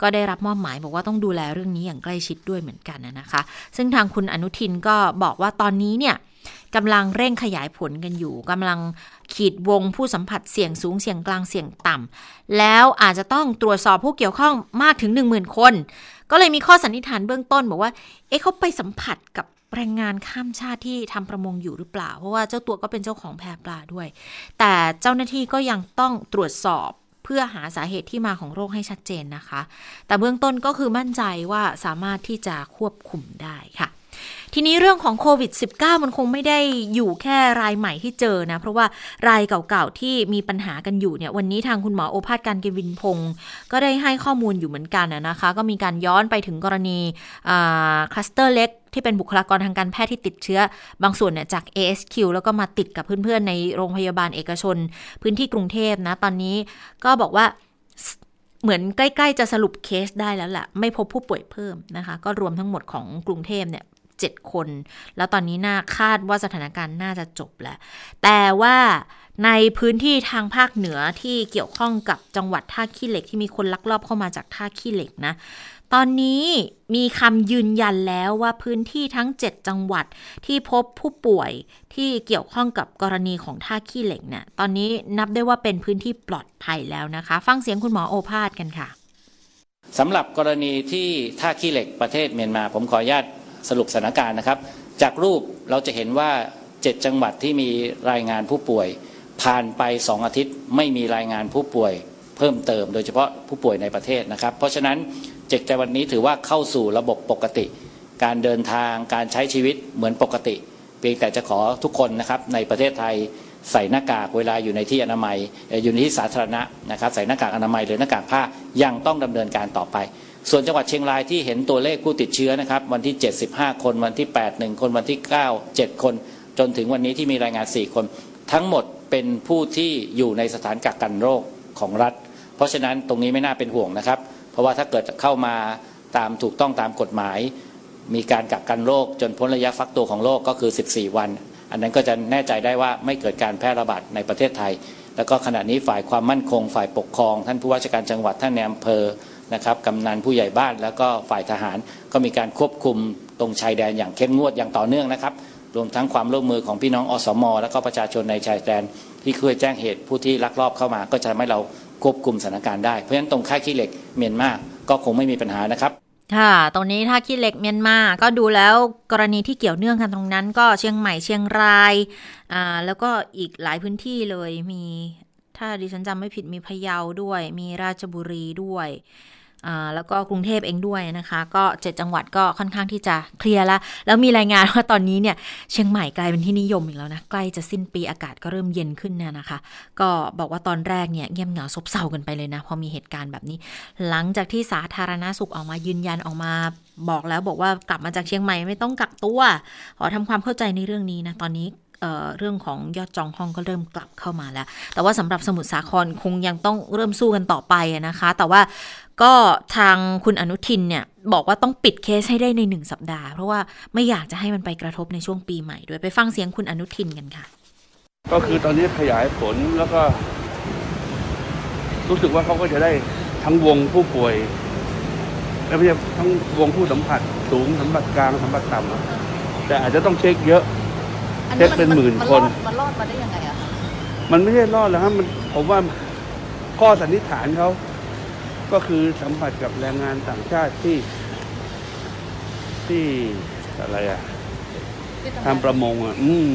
ก็ได้รับมอบหมายบอกว่าต้องดูแลเรื่องนี้อย่างใกล้ชิดด้วยเหมือนกันนะคะ ซึ่งทางคุณอนุทินก็บอกว่าตอนนี้เนี่ยกำลังเร่งขยายผลกันอยู่กำลังขีดวงผู้สัมผัสเสี่ยงสูงเสี่ยงกลางเสี่ยงต่ำแล้วอาจจะต้องตรวจสอบผู้เกี่ยวข้องมากถึง 1 0,000 คน ก็เลยมีข้อสันนิษฐานเบื้องต้นบอกว่า เอ๊ะเขาไปสัมผัสกับ แรงงานข้ามชาติที่ทำประมงอยู่หรือเปล่า เพราะว่าเจ้าตัวก็เป็นเจ้าของแพปลาด้วย แต่เจ้าหน้าที่ก็ยังต้องตรวจสอบเพื่อหาสาเหตุที่มาของโรคให้ชัดเจนนะคะ แต่เบื้องต้นก็คือมั่นใจว่าสามารถที่จะควบคุมได้ค่ะทีนี้เรื่องของโควิด -19 มันคงไม่ได้อยู่แค่รายใหม่ที่เจอนะ เพราะว่ารายเก่าๆ ที่มีปัญหากันอยู่เนี่ยวันนี้ทางคุณหมอโอภาสการเกวินพงศ์ก็ได้ให้ข้อมูลอยู่เหมือนกันนะคะ ก็มีการย้อนไปถึงกรณีคลัสเตอร์เล็ก ที่เป็นบุคลากรทางการแพทย์ที่ติดเชื้อ บางส่วนเนี่ยจาก ASQ แล้วก็มาติดกับเพื่อนๆ ในโรงพยาบาลเอกชน พื้นที่กรุงเทพนะ ตอนนี้ก็บอกว่าเหมือนใกล้ๆ จะสรุปเคสได้แล้วแหละไม่พบผู้ป่วยเพิ่มนะคะ ก็รวมทั้งหมดของกรุงเทพเนี่ย7คน แล้วตอนนี้น่าคาดว่าสถานการณ์น่าจะจบแล้ว แต่ว่าในพื้นที่ทางภาคเหนือที่เกี่ยวข้องกับจังหวัดท่าขี้เหล็กที่มีคนลักลอบเข้ามาจากท่าขี้เหล็กนะ ตอนนี้มีคำยืนยันแล้วว่าพื้นที่ทั้ง 7 จังหวัดที่พบผู้ป่วยที่เกี่ยวข้องกับกรณีของท่าขี้เหล็กเนี่ยตอนนี้นับได้ว่าเป็นพื้นที่ปลอดภัยแล้วนะคะ ฟังเสียงคุณหมอโอภาสกันค่ะสำหรับกรณีที่ท่าขี้เหล็กประเทศเมียนมา ผมขออนุญาตสรุปสถานการณ์นะครับ จากรูปเราจะเห็นว่า 7 จังหวัดที่มีรายงานผู้ป่วย ผ่านไป 2 อาทิตย์ไม่มีรายงานผู้ป่วย เพิ่มเติม โดยเฉพาะผู้ป่วยในประเทศนะครับ เพราะฉะนั้น เจ็ดจังหวัดนี้ถือว่าเข้าสู่ระบบปกติ การเดินทางการใช้ชีวิตเหมือนปกติ เพียงแต่จะขอทุกคนนะครับในประเทศไทยใส่หน้ากากเวลาอยู่ในที่อนามัยอยู่ในที่สาธารณะนะครับใส่หน้ากากอนามัยหรือหน้ากากผ้ายังต้องดำเนินการต่อไป ส่วนจังหวัดเชียงรายที่เห็นตัวเลขผู้ติดเชื้อนะครับวันที่ 75 คนวันที่ 8 1 คนวันที่ 9 7 คน จนถึงวันนี้ที่มีรายงาน 4 คน ทั้งหมดเป็นผู้ที่อยู่ในสถานกักกันโรคของรัฐ เพราะฉะนั้นตรงนี้ไม่น่าเป็นห่วงนะครับ ราะว่าถ้าเกิดเข้ามาตามถูกต้องตามกฎหมาย มีการกักกันโรคจนพ้นระยะฟักตัวของโรคก็คือ 14 วัน อันนั้นก็จะแน่ใจได้ว่าไม่เกิดการแพร่ระบาดในประเทศไทย แล้วก็ขณะนี้ฝ่ายความมั่นคง ฝ่ายปกครอง ท่านผู้ว่าราชการจังหวัดท่านในอำเภอนะครับกำนันผู้ใหญ่บ้านแล้วก็ฝ่ายทหารก็มีการควบคุมตรงชายแดนอย่างเข้มงวดอย่างต่อเนื่องนะครับรวมทั้งความร่วมมือของพี่น้องอสม และก็ประชาชนในชายแดนที่เคยแจ้งเหตุผู้ที่ลักลอบเข้ามา ก็จะทำให้เรา ควบคุมสถานการณ์ได้ เพราะฉะนั้นตรงค่ายขี้เหล็กเมียนมาก็คงไม่มีปัญหานะครับค่ะ ตรงนี้ถ้าขี้เหล็กเมียนมา ก็ดูแล้วกรณีที่เกี่ยวเนื่องกันตรงนั้น ก็เชียงใหม่เชียงราย อ่า แล้วก็อีกหลายพื้นที่เลย มี ถ้าดิฉันจำไม่ผิดมีพะเยาด้วย มีราชบุรีด้วย แล้วก็กรุงเทพเองด้วยนะคะ ก็เจ็ดจังหวัดก็ค่อนข้างที่จะเคลียร์แล้วแล้วมีรายงานว่าตอนนี้เนี่ยเชียงใหม่กลายเป็นที่นิยมอีกแล้วนะใกล้จะสิ้นปีอากาศก็เริ่มเย็นขึ้นเนี่ยนะคะ ก็บอกว่าตอนแรกเนี่ยเงียบเหงาซบเซากันไปเลยนะพอมีเหตุการณ์แบบนี้ หลังจากที่สาธารณาสุขออกมายืนยันออกมาบอกแล้วบอกว่ากลับมาจากเชียงใหม่ไม่ต้องกักตัวขอทำความเข้าใจในเรื่องนี้นะตอนนี้เเรื่องของยอดจองห้องก็เริ่มกลับเข้ามาแล้ว แต่ว่าสำหรับสมุทรสาครคงยังต้องเริ่มสู้กันต่อไปนะคะ แต่ว่าก็ทางคุณอนุทินเนี่ยบอกว่าต้องปิดเคสให้ได้ในหนึ่งสัปดาห์ เพราะว่าไม่อยากจะให้มันไปกระทบในช่วงปีใหม่ด้วยไปฟังเสียงคุณอนุทินกันค่ะ ก็คือตอนนี้ขยายผลแล้วก็ รู้สึกว่าเขาก็จะได้ทั้งวงผู้ป่วยและไม่ใช่ทั้งวงผู้สัมผัสสูงสัมผัสกลางสัมผัสต่ำแต่อาจจะต้องเช็คเยอะ เช็คเป็นหมื่นคนมันรอดมาได้ยังไงอะคะมันไม่ใช่รอดแล้วครับมันผมว่าข้อสันนิษฐานเขา ก็คือสัมผัสกับแรงงานต่างชาติที่ที่อะไรอะทำประมงอะ อืม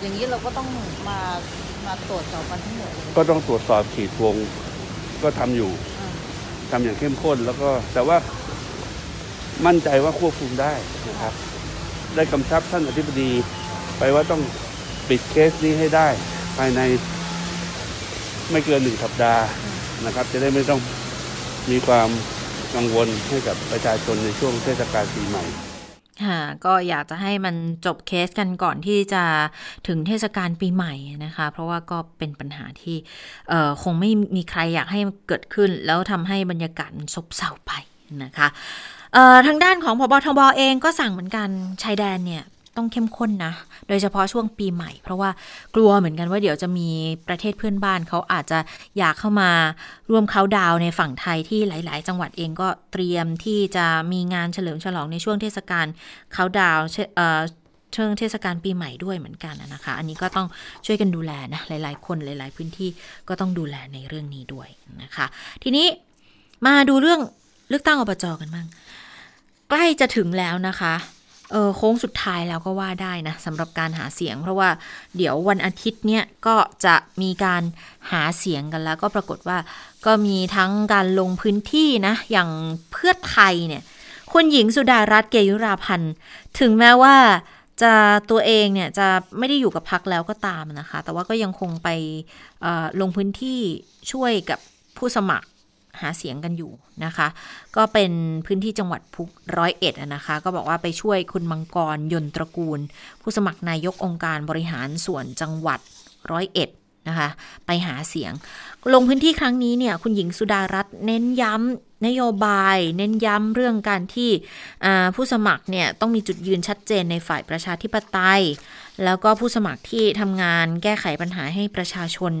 อย่างนี้เราก็ต้องมามาตรวจสอบกันทั้งหมดก็ต้องตรวจสอบขีดวง ก็ทำอยู่ทำอย่างเข้มข้น แล้วก็ แต่ว่ามั่นใจว่าควบคุมได้นะครับ ได้กำชับท่านอธิบดีไปว่าต้องปิดเคสนี้ให้ได้ ภายในไม่เกินหนึ่งสัปดาห์ นะครับ จะได้ไม่ต้องมีความกังวลให้กับประชาชนในช่วงเทศกาลปีใหม่ค่ะก็อยากจะให้มันจบเคสกันก่อนที่จะถึงเทศกาลปีใหม่นะคะ เพราะว่าก็เป็นปัญหาที่คงไม่มีใครอยากให้เกิดขึ้น แล้วทำให้บรรยากาศมันซบเซาไปนะคะทางด้านของพบทบเองก็สั่งเหมือนกันชายแดนเนี่ย ต้องเข้มข้นนะ โดยเฉพาะช่วงปีใหม่ เพราะว่ากลัวเหมือนกันว่าเดี๋ยวจะมีประเทศเพื่อนบ้านเขาอาจจะอยากเข้ามาร่วมเขาดาวในฝั่งไทยที่หลาย ๆ จังหวัดเองก็เตรียมที่จะมีงานเฉลิมฉลองในช่วงเทศกาลเขาดาวเชิงเทศกาลปีใหม่ด้วยเหมือนกันนะคะ อันนี้ก็ต้องช่วยกันดูแลนะ หลาย ๆ คนหลาย ๆ พื้นที่ก็ต้องดูแลในเรื่องนี้ด้วยนะคะ ทีนี้มาดูเรื่องเลือกตั้งอบจกันบ้าง ใกล้จะถึงแล้วนะคะ โค้งสุดท้ายแล้วก็ว่าได้นะสำหรับการหาเสียง เพราะว่าเดี๋ยววันอาทิตย์เนี่ยก็จะมีการหาเสียงกันแล้ว ก็ปรากฏว่าก็มีทั้งการลงพื้นที่นะอย่างเพื่อไทยเนี่ยคุณหญิงสุดารัตน์เกยุราพันธ์ถึงแม้ว่าจะตัวเองเนี่ยจะไม่ได้อยู่กับพักแล้วก็ตามนะคะ แต่ว่าก็ยังคงไปลงพื้นที่ช่วยกับผู้สมัคร หาเสียงกันอยู่นะคะ ก็เป็นพื้นที่จังหวัดพุกร้อยเอ็ดนะคะ ก็บอกว่าไปช่วยคุณมังกรยนตระกูล ผู้สมัครนายกองค์การบริหารส่วนจังหวัดร้อยเอ็ดนะคะไปหาเสียง ลงพื้นที่ครั้งนี้เนี่ยคุณหญิงสุดารัตน์เน้นย้ำนโยบาย เน้นย้ำเรื่องการที่ผู้สมัครเนี่ยต้องมีจุดยืนชัดเจนในฝ่ายประชาธิปไตย แล้วก็ผู้สมัครที่ทำงานแก้ไขปัญหาให้ประชาชน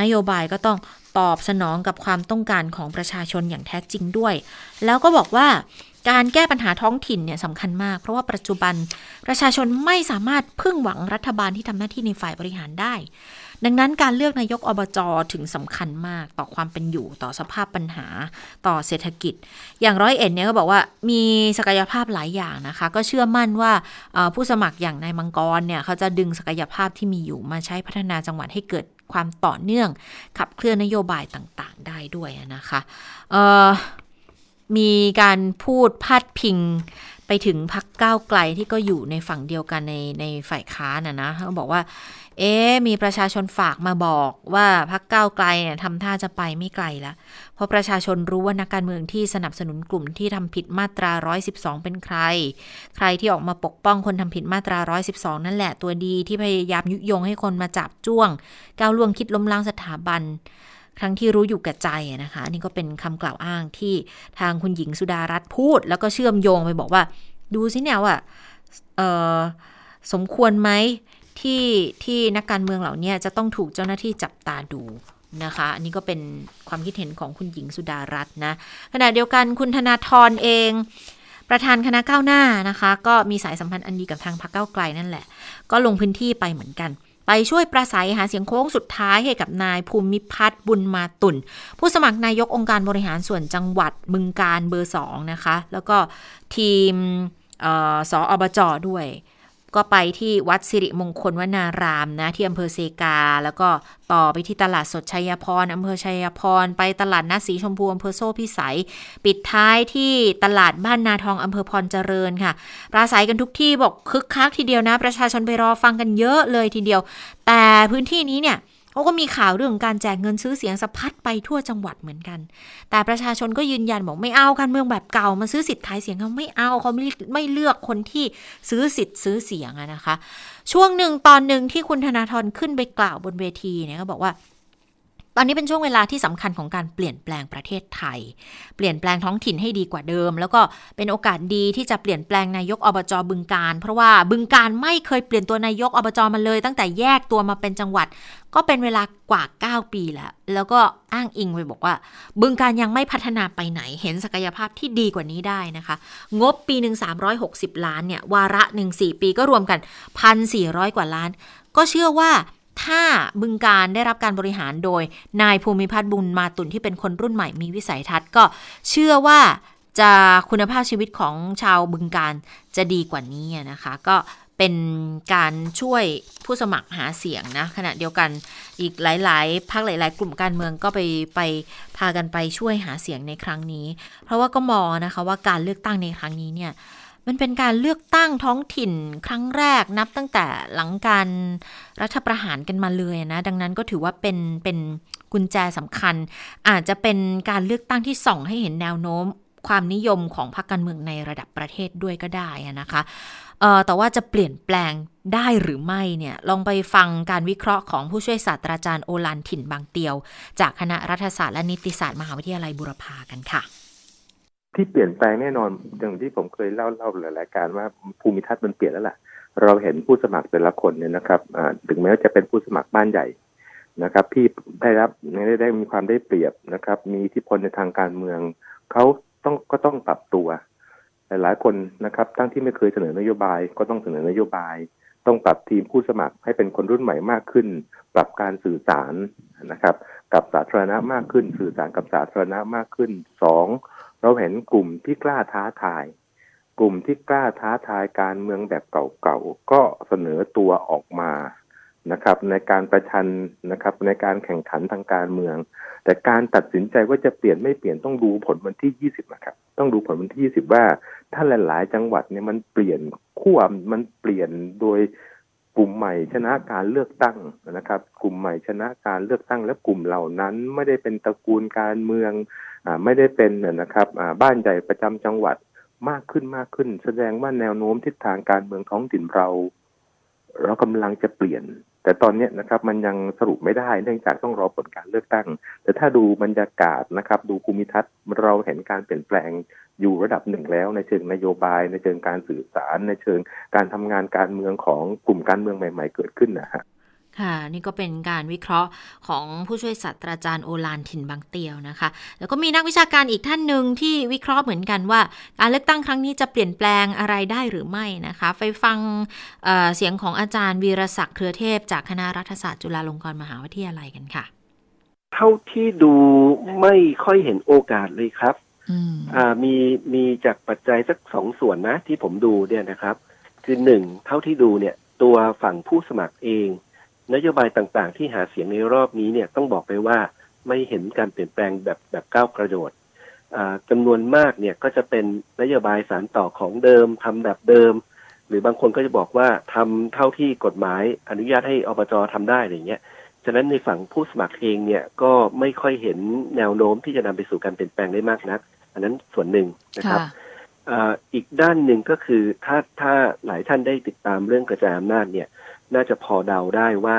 นโยบายก็ต้อง ตอบสนองกับความต้องการของประชาชนอย่างแท้จริงด้วย แล้วก็บอกว่า การแก้ปัญหาท้องถิ่นเนี่ยสำคัญมาก เพราะว่าปัจจุบันประชาชนไม่สามารถพึ่งหวังรัฐบาลที่ทำหน้าที่ในฝ่ายบริหารได้ ดังนั้นการเลือกนายกอบจถึงสำคัญมากต่อความเป็นอยู่ต่อสภาพปัญหาต่อเศรษฐกิจ อย่างร้อยเอ็ดเนี่ยก็บอกว่ามีศักยภาพหลายอย่างนะคะ ก็เชื่อมั่นว่าผู้สมัครอย่างนายมังกรเนี่ยเขาจะดึงศักยภาพที่มีอยู่มาใช้พัฒนาจังหวัดให้เกิดความต่อเนื่อง ขับเคลื่อนนโยบายต่างๆ ได้ด้วยนะคะ มีการพูดพาดพิงไปถึงพักก้าวไกลที่ก็อยู่ในฝั่งเดียวกันในในฝ่ายค้านนะนะเขาบอกว่า เอ๊มีประชาชนฝากมาบอกว่าพักก้าวไกลเนี่ยทำท่าจะไปไม่ไกลแล้วเพราะประชาชนรู้ว่านักการเมืองที่สนับสนุนกลุ่มที่ทำผิดมาตรา 112 เป็นใคร ใครที่ออกมาปกป้องคนทำผิดมาตรา 112 นั่นแหละตัวดีที่พยายามยุยงให้คนมาจับจ้วง ก้าวล่วงคิดล้มล้างสถาบัน ครั้งที่รู้อยู่กับใจนะคะนี่ก็เป็นคำกล่าวอ้างที่ทางคุณหญิงสุดารัตน์พูด แล้วก็เชื่อมโยงไปบอกว่า ดูสิเนี่ยว่าสมควรไหมที่ที่นักการเมืองเหล่านี้จะต้องถูกเจ้าหน้าที่จับตาดูนะคะอันนี้ก็เป็นความคิดเห็นของคุณหญิงสุดารัตน์นะขณะเดียวกันคุณธนาธรเอง ประธานคณะก้าวหน้านะคะ ก็มีสายสัมพันธ์อันดีกับทางพรรคก้าวไกลนั่นแหละ ก็ลงพื้นที่ไปเหมือนกัน ไปช่วยประสัยหาเสียงโค้งสุดท้ายให้กับนายภูมิพัฒน์บุญมาตุนผู้สมัครนายกองค์การบริหารส่วนจังหวัดบึงการเบอร์สองนะคะ แล้วก็ทีมอสออบจด้วย ก็ไปที่วัดสิริมงคลวนารามนะที่อำเภอเซกา แล้วก็ต่อไปที่ตลาดสดชัยพรอำเภอชัยพร ไปตลาดนัดสีชมพูอำเภอโซ่พิสัย ปิดท้ายที่ตลาดบ้านนาทองอำเภอพรเจริญค่ะ ปราศัยกันทุกที่บอกคึกคักทีเดียวนะ ประชาชนไปรอฟังกันเยอะเลยทีเดียว แต่พื้นที่นี้เนี่ย เขาก็มีข่าวเรื่องการแจกเงินซื้อเสียงสะพัดไปทั่วจังหวัดเหมือนกัน แต่ประชาชนก็ยืนยันบอกไม่เอาการเมืองแบบเก่ามาซื้อสิทธิ์ขายเสียงเขาไม่เอาเขาไม่ไม่เลือกคนที่ซื้อสิทธิ์ซื้อเสียงนะคะ ช่วงหนึ่งตอนหนึ่งที่คุณธนาธรขึ้นไปกล่าวบนเวทีเนี่ยเขาบอกว่า ตอนนี้เป็นช่วงเวลาที่สำคัญของการเปลี่ยนแปลงประเทศไทย เปลี่ยนแปลงท้องถิ่นให้ดีกว่าเดิม แล้วก็เป็นโอกาสดีที่จะเปลี่ยนแปลงนายกอบจบึงการ เพราะว่าบึงการไม่เคยเปลี่ยนตัวนายกอบจมาเลย ตั้งแต่แยกตัวมาเป็นจังหวัด ก็เป็นเวลากว่า 9 ปีแล้ว แล้วก็อ้างอิงไปบอกว่า บึงการยังไม่พัฒนาไปไหนเห็นศักยภาพที่ดีกว่านี้ได้นะคะ งบปีหนึ่ง360 ล้านเนี่ยวาระหนึ่ง4ปีก็รวมกัน 1,400 กว่าล้าน ก็เชื่อว่า ถ้าบึงการได้รับการบริหารโดยนายภูมิพัฒน์บุญมาตุนที่เป็นคนรุ่นใหม่มีวิสัยทัศน์ก็เชื่อว่าจะคุณภาพชีวิตของชาวบึงการจะดีกว่านี้นะคะ ก็เป็นการช่วยผู้สมัครหาเสียงนะขณะเดียวกันอีกหลาย ๆพักหลาย ๆ กลุ่มการเมืองก็ไปไปพากันไปช่วยหาเสียงในครั้งนี้ เพราะว่าก็มองนะคะว่าการเลือกตั้งในครั้งนี้เนี่ย มันเป็นการเลือกตั้งท้องถิ่นครั้งแรกนับตั้งแต่หลังการรัฐประหารกันมาเลยนะ ดังนั้นก็ถือว่าเป็นเป็นกุญแจสำคัญ อาจจะเป็นการเลือกตั้งที่ส่องให้เห็นแนวโน้ม ความนิยมของพรรคการเมืองในระดับประเทศด้วยก็ได้นะคะแต่ว่าจะเปลี่ยนแปลงได้หรือไม่เนี่ยลองไปฟังการวิเคราะห์ของผู้ช่วยศาสตราจารย์โอลันถิ่นบางเตียว จากคณะรัฐศาสตร์และนิติศาสตร์มหาวิทยาลัยบุรพากันค่ะ ที่เปลี่ยนแปลงแน่นอนอย่างที่ผมเคยเล่าเล่าหลายๆการว่าภูมิทัศน์มันเปลี่ยนแล้วล่ะ เราเห็นผู้สมัครแต่ละคนเนี่ยนะครับถึงแม้ว่าจะเป็นผู้สมัครบ้านใหญ่นะครับที่ได้รับได้ได้มีความได้เปรียบนะครับ มีอิทธิพลในทางการเมืองเขาต้องก็ต้องปรับตัวหลายๆคนนะครับ ทั้งที่ไม่เคยเสนอนโยบายก็ต้องเสนอนโยบาย ต้องปรับทีมผู้สมัครให้เป็นคนรุ่นใหม่มากขึ้น ปรับการสื่อสารนะครับ กับสาธารณะมากขึ้น สื่อสารกับสาธารณะมากขึ้นสอง เราเห็นกลุ่มที่กล้าท้าทาย กลุ่มที่กล้าท้าทายการเมืองแบบเก่าๆก็เสนอตัวออกมานะครับ ในการประชันนะครับ ในการแข่งขันทางการเมือง แต่การตัดสินใจว่าจะเปลี่ยนไม่เปลี่ยนต้องดูผลวันที่20นะครับ ต้องดูผลวันที่20ว่า ถ้าหลาย ๆ จังหวัดเนี่ยมันเปลี่ยนขั้วมันเปลี่ยนโดย กลุ่มใหม่ชนะการเลือกตั้งนะครับ กลุ่มใหม่ชนะการเลือกตั้ง และกลุ่มเหล่านั้นไม่ได้เป็นตระกูลการเมืองอไม่ได้เป็นนะครับบ้านใหญ่ประจำจังหวัดมากขึ้นมากขึ้น แสดงว่าแนวโน้มทิศทางการเมืองท้องถิ่นเรา เรากำลังจะเปลี่ยน แต่ตอนนี้นะครับมันยังสรุปไม่ได้เนื่องจากต้องรอผลการเลือกตั้ง แต่ถ้าดูบรรยากาศนะครับ ดูภูมิทัศน์เราเห็นการเปลี่ยนแปลงอยู่ระดับหนึ่งแล้วในเชิงนโยบาย ในเชิงการสื่อสาร ในเชิงการทำงานการเมืองของกลุ่มการเมืองใหม่ ๆ เกิดขึ้นนะฮะ ค่ะ นี่ก็เป็นการวิเคราะห์ของผู้ช่วยศาสตราจารย์โอลานถิ่นบางเตียวนะคะ แล้วก็มีนักวิชาการอีกท่านหนึ่งที่วิเคราะห์เหมือนกันว่า การเลือกตั้งครั้งนี้จะเปลี่ยนแปลงอะไรได้หรือไม่นะคะ ไปฟังเเสียงของอาจารย์วีรศักดิ์เครือเทพ จากคณะรัฐศาสตร์จุฬาลงกรณ์มหาวิทยาลัยกันค่ะ เท่าที่ดูไม่ค่อยเห็นโอกาสเลยครับอ่ามีมีจากปัจจัยสักสองส่วนนะที่ผมดูเนี่ยนะครับ คือหนึ่งเท่าที่ดูเนี่ย ตัวฝั่งผู้สมัครเอง นโยบายต่างๆ ที่หาเสียงในรอบนี้เนี่ยต้องบอกไปว่าไม่เห็นการเปลี่ยนแปลงแบบแบบก้าวกระโดดจำนวนมากเนี่ยก็จะเป็นนโยบายสารต่อของเดิมทำแบบเดิม หรือบางคนก็จะบอกว่าทำเท่าที่กฎหมายอนุญาตให้อบจทำได้อะไรเงี้ยฉะนั้นในฝั่งผู้สมัครเองเนี่ยก็ไม่ค่อยเห็นแนวโน้มที่จะนำไปสู่การเปลี่ยนแปลงได้มากนัก อันนั้นส่วนหนึ่งนะครับอีกด้านหนึ่งก็คือถ้าถ้าหลายท่านได้ติดตามเรื่องกระจายอำนาจเนี่ย น่าจะพอเดาได้ว่า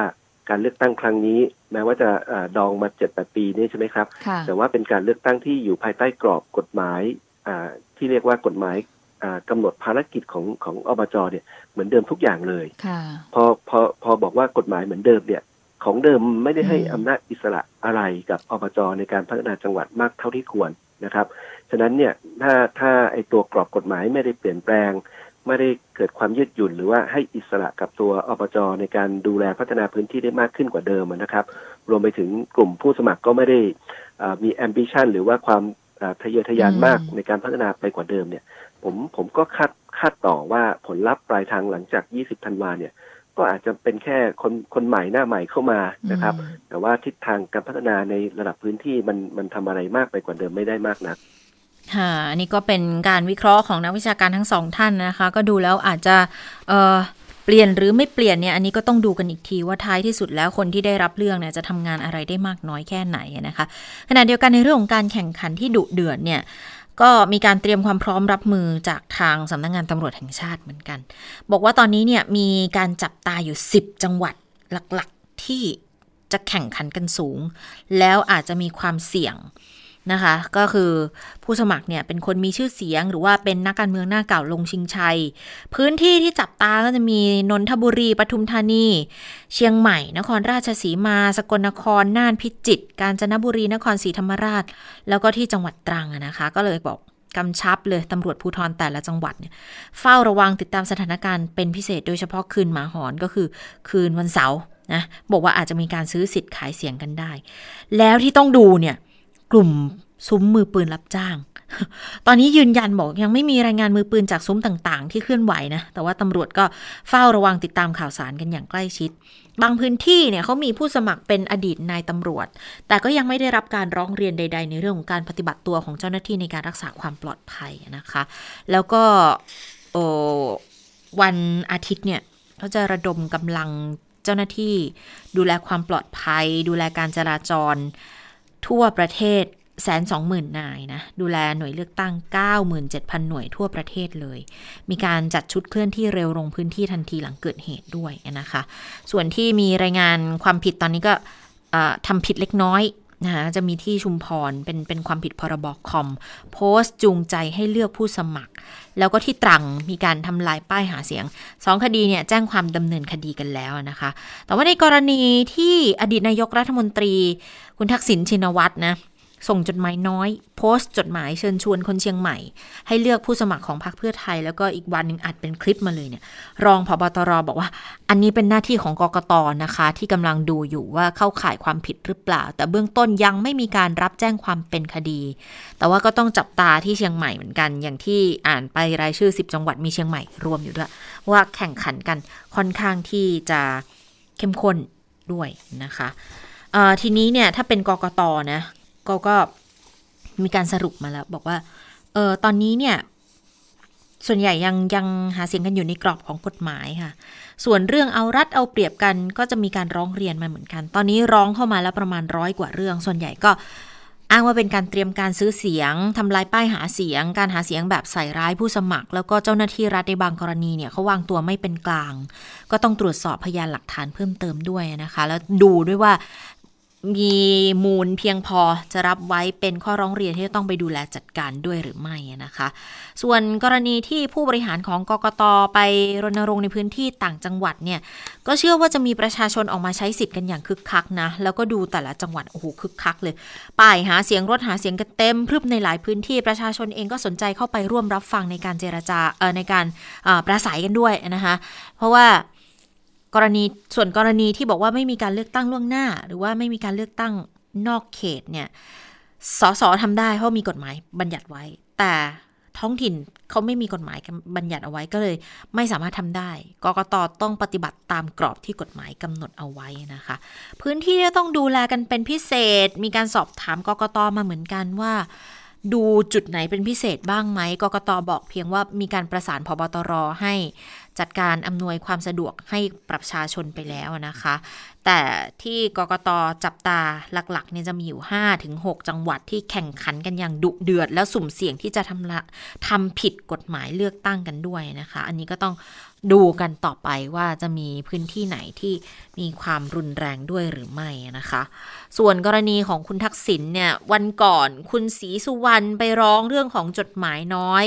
การเลือกตั้งครั้งนี้ แม้ว่าจะอดองมาเจ็ดแปดปีนี่ใช่ไหมครับ แต่ว่าเป็นการเลือกตั้งที่อยู่ภายใต้กรอบกฎหมายที่เรียกว่ากฎหมายกำหนดภารกิจของของอบจเนี่ยเหมือนเดิมทุกอย่างเลยพอพอพอบอกว่ากฎหมายเหมือนเดิมเนี่ย ของเดิมไม่ได้ให้อำนาจอิสระอะไรกับอบจในการพัฒนาจังหวัดมากเท่าที่ควรนะครับ ฉะนั้นเนี่ยถ้าถ้าไอตัวกรอบกฎหมายไม่ได้เปลี่ยนแปลง ไม่ได้เกิดความยืดหยุ่นหรือว่าให้อิสระกับตัวอบจในการดูแลพัฒนาพื้นที่ได้มากขึ้นกว่าเดิมนะครับ รวมไปถึงกลุ่มผู้สมัครก็ไม่ได้มีแอมบิชันหรือว่าความทะเยอทะยานมากในการพัฒนาไปกว่าเดิมเนี่ย ผมผมก็คาดคาดต่อว่าผลลัพธ์ปลายทางหลังจาก 20 ธันวาเนี่ย ก็อาจจะเป็นแค่คนคนใหม่หน้าใหม่เข้ามานะครับ แต่ว่าทิศทางการพัฒนาในระดับพื้นที่มันมันทำอะไรมากไปกว่าเดิมไม่ได้มากนัก ค่ะอันนี้ก็เป็นการวิเคราะห์ของนักวิชาการทั้งสองท่านนะคะ ก็ดูแล้วอาจจะเเปลี่ยนหรือไม่เปลี่ยนเนี่ยอันนี้ก็ต้องดูกันอีกทีว่าท้ายที่สุดแล้วคนที่ได้รับเรื่องเนี่ยจะทำงานอะไรได้มากน้อยแค่ไหนนะคะขณะเดียวกันในเรื่องของการแข่งขันที่ดุเดือดเนี่ยก็มีการเตรียมความพร้อมรับมือจากทางสำนักงงานตำรวจแห่งชาติเหมือนกัน บอกว่าตอนนี้เนี่ยมีการจับตาอยู่ 10 จังหวัดหลักๆที่จะแข่งขันกันสูง แล้วอาจจะมีความเสี่ยง นะคะ ก็คือผู้สมัครเนี่ยเป็นคนมีชื่อเสียง หรือว่าเป็นนักการเมืองหน้าเก่าลงชิงชัย พื้นที่ที่จับตาก็จะมีนนทบุรีปทุมธานี เชียงใหม่ นครราชสีมา สกลนคร น่านพิจิตร กาญจนบุรี นครศรีธรรมราช แล้วก็ที่จังหวัดตรังนะคะ ก็เลยบอกกำชับเลยตำรวจภูธรแต่ละจังหวัดเนี่ยเฝ้าระวังติดตามสถานการณ์เป็นพิเศษโดยเฉพาะคืนหมาหอนก็คือคืนวันเสาร์นะบอกว่าอาจจะมีการซื้อสิทธิ์ขายเสียงกันได้ แล้วที่ต้องดูเนี่ย ลุ่มซุ้มมือปืนรับจ้าง ตอนนี้ยืนยันบอกยังไม่มีรายงานมือปืนจากซุ้มต่างๆ ที่เคลื่อนไหวนะ แต่ว่าตำรวจก็เฝ้าระวังติดตามข่าวสารกันอย่างใกล้ชิด บางพื้นที่เนี่ยเขามีผู้สมัครเป็นอดีตนายตำรวจ แต่ก็ยังไม่ได้รับการร้องเรียนใด ๆ ในเรื่องของการปฏิบัติตัวของเจ้าหน้าที่ในการรักษาความปลอดภัยนะคะ แล้วก็วันอาทิตย์เนี่ยเขาจะระดมกำลังเจ้าหน้าที่ ดูแลความปลอดภัย ดูแลการจราจร ทั่วประเทศแสนสองหมื่นนายนะ ดูแลหน่วยเลือกตั้ง 97,000 หน่วยทั่วประเทศเลย มีการจัดชุดเคลื่อนที่เร็วลงพื้นที่ทันทีหลังเกิดเหตุด้วยนะคะ ส่วนที่มีรายงานความผิดตอนนี้ก็ทำผิดเล็กน้อย นะคะจะมีที่ชุมพรเป็นเป็นความผิดพรบคอม โพสต์จูงใจให้เลือกผู้สมัคร แล้วก็ที่ตรังมีการทำลายป้ายหาเสียงสองคดีเนี่ยแจ้งความดำเนินคดีกันแล้วนะคะ แต่ว่าในกรณีที่อดีตนายกรัฐมนตรี คุณทักษิณชินวัตรนะ ส่งจดหมายน้อย โพสต์จดหมายเชิญชวนคนเชียงใหม่ ให้เลือกผู้สมัครของพรรคเพื่อไทย แล้วก็อีกวันหนึ่งอัดเป็นคลิปมาเลยเนี่ย รองพบตรบอกว่า อันนี้เป็นหน้าที่ของกกตนะคะ ที่กำลังดูอยู่ว่าเข้าข่ายความผิดหรือเปล่า แต่เบื้องต้นยังไม่มีการรับแจ้งความเป็นคดี แต่ว่าก็ต้องจับตาที่เชียงใหม่เหมือนกัน อย่างที่อ่านไปรายชื่อ 10 จังหวัดมีเชียงใหม่รวมอยู่ด้วย ว่าแข่งขันกันค่อนข้างที่จะเข้มข้นด้วยนะคะทีนี้เนี่ยถ้าเป็นกกตนะ ก็ก็มีการสรุปมาแล้ว บอกว่าเออตอนนี้เนี่ย ส่วนใหญ่ยังยังหาเสียงกันอยู่ในกรอบของกฎหมายค่ะ ส่วนเรื่องเอารัดเอาเปรียบกันก็จะมีการร้องเรียนมาเหมือนกัน ตอนนี้ร้องเข้ามาแล้วประมาณร้อยกว่าเรื่อง ส่วนใหญ่ก็อ้างว่าเป็นการเตรียมการซื้อเสียงทำลายป้ายหาเสียง การหาเสียงแบบใส่ร้ายผู้สมัคร แล้วก็เจ้าหน้าที่รัฐในบางกรณีเนี่ยเขาวางตัวไม่เป็นกลาง ก็ต้องตรวจสอบพยานหลักฐานเพิ่มเติมด้วยนะคะ แล้วดูด้วยว่า มีมูลเพียงพอจะรับไว้เป็นข้อร้องเรียนที่ต้องไปดูแลจัดการด้วยหรือไม่นะคะ ส่วนกรณีที่ผู้บริหารของกกตไปรณรงค์ในพื้นที่ต่างจังหวัดเนี่ยก็เชื่อว่าจะมีประชาชนออกมาใช้สิทธิ์กันอย่างคึกคักนะ แล้วก็ดูแต่ละจังหวัดโอ้โหคึกคักเลยป้ายหาเสียงรถหาเสียงกันเต็มพรึบในหลายพื้นที่ประชาชนเองก็สนใจเข้าไปร่วมรับฟังในการเจรจาเออในการประสัยกันด้วยนะคะเพราะว่า กรณีส่วนกรณีที่บอกว่าไม่มีการเลือกตั้งล่วงหน้า หรือว่าไม่มีการเลือกตั้งนอกเขตเนี่ยสสทำได้เพราะมีกฎหมายบัญญัติไว้ แต่ท้องถิ่นเขาไม่มีกฎหมายบัญญัติเอาไว้ก็เลย ไม่สามารถทำได้กกตต้องปฏิบัติตามกรอบที่กฎหมายกำหนดเอาไว้นะคะ พื้นที่ต้องดูแลกันเป็นพิเศษ มีการสอบถามกกตมาเหมือนกันว่า ดูจุดไหนเป็นพิเศษบ้างไหมกกตบอกเพียงว่ามีการประสานพบตรให้ จัดการอำนวยความสะดวกให้ประชาชนไปแล้วนะคะ แต่ที่กกตจับตาหลักๆเนี่ยจะมีอยู่ 5-6 จังหวัดที่แข่งขันกันอย่างดุเดือด แล้วสุ่มเสี่ยงที่จะทำละทำผิดกฎหมายเลือกตั้งกันด้วยนะคะ อันนี้ก็ต้องดูกันต่อไปว่าจะมีพื้นที่ไหนที่มีความรุนแรงด้วยหรือไม่นะคะ ส่วนกรณีของคุณทักษิณเนี่ยวันก่อนคุณศรีสุวรรณไปร้องเรื่องของจดหมายน้อย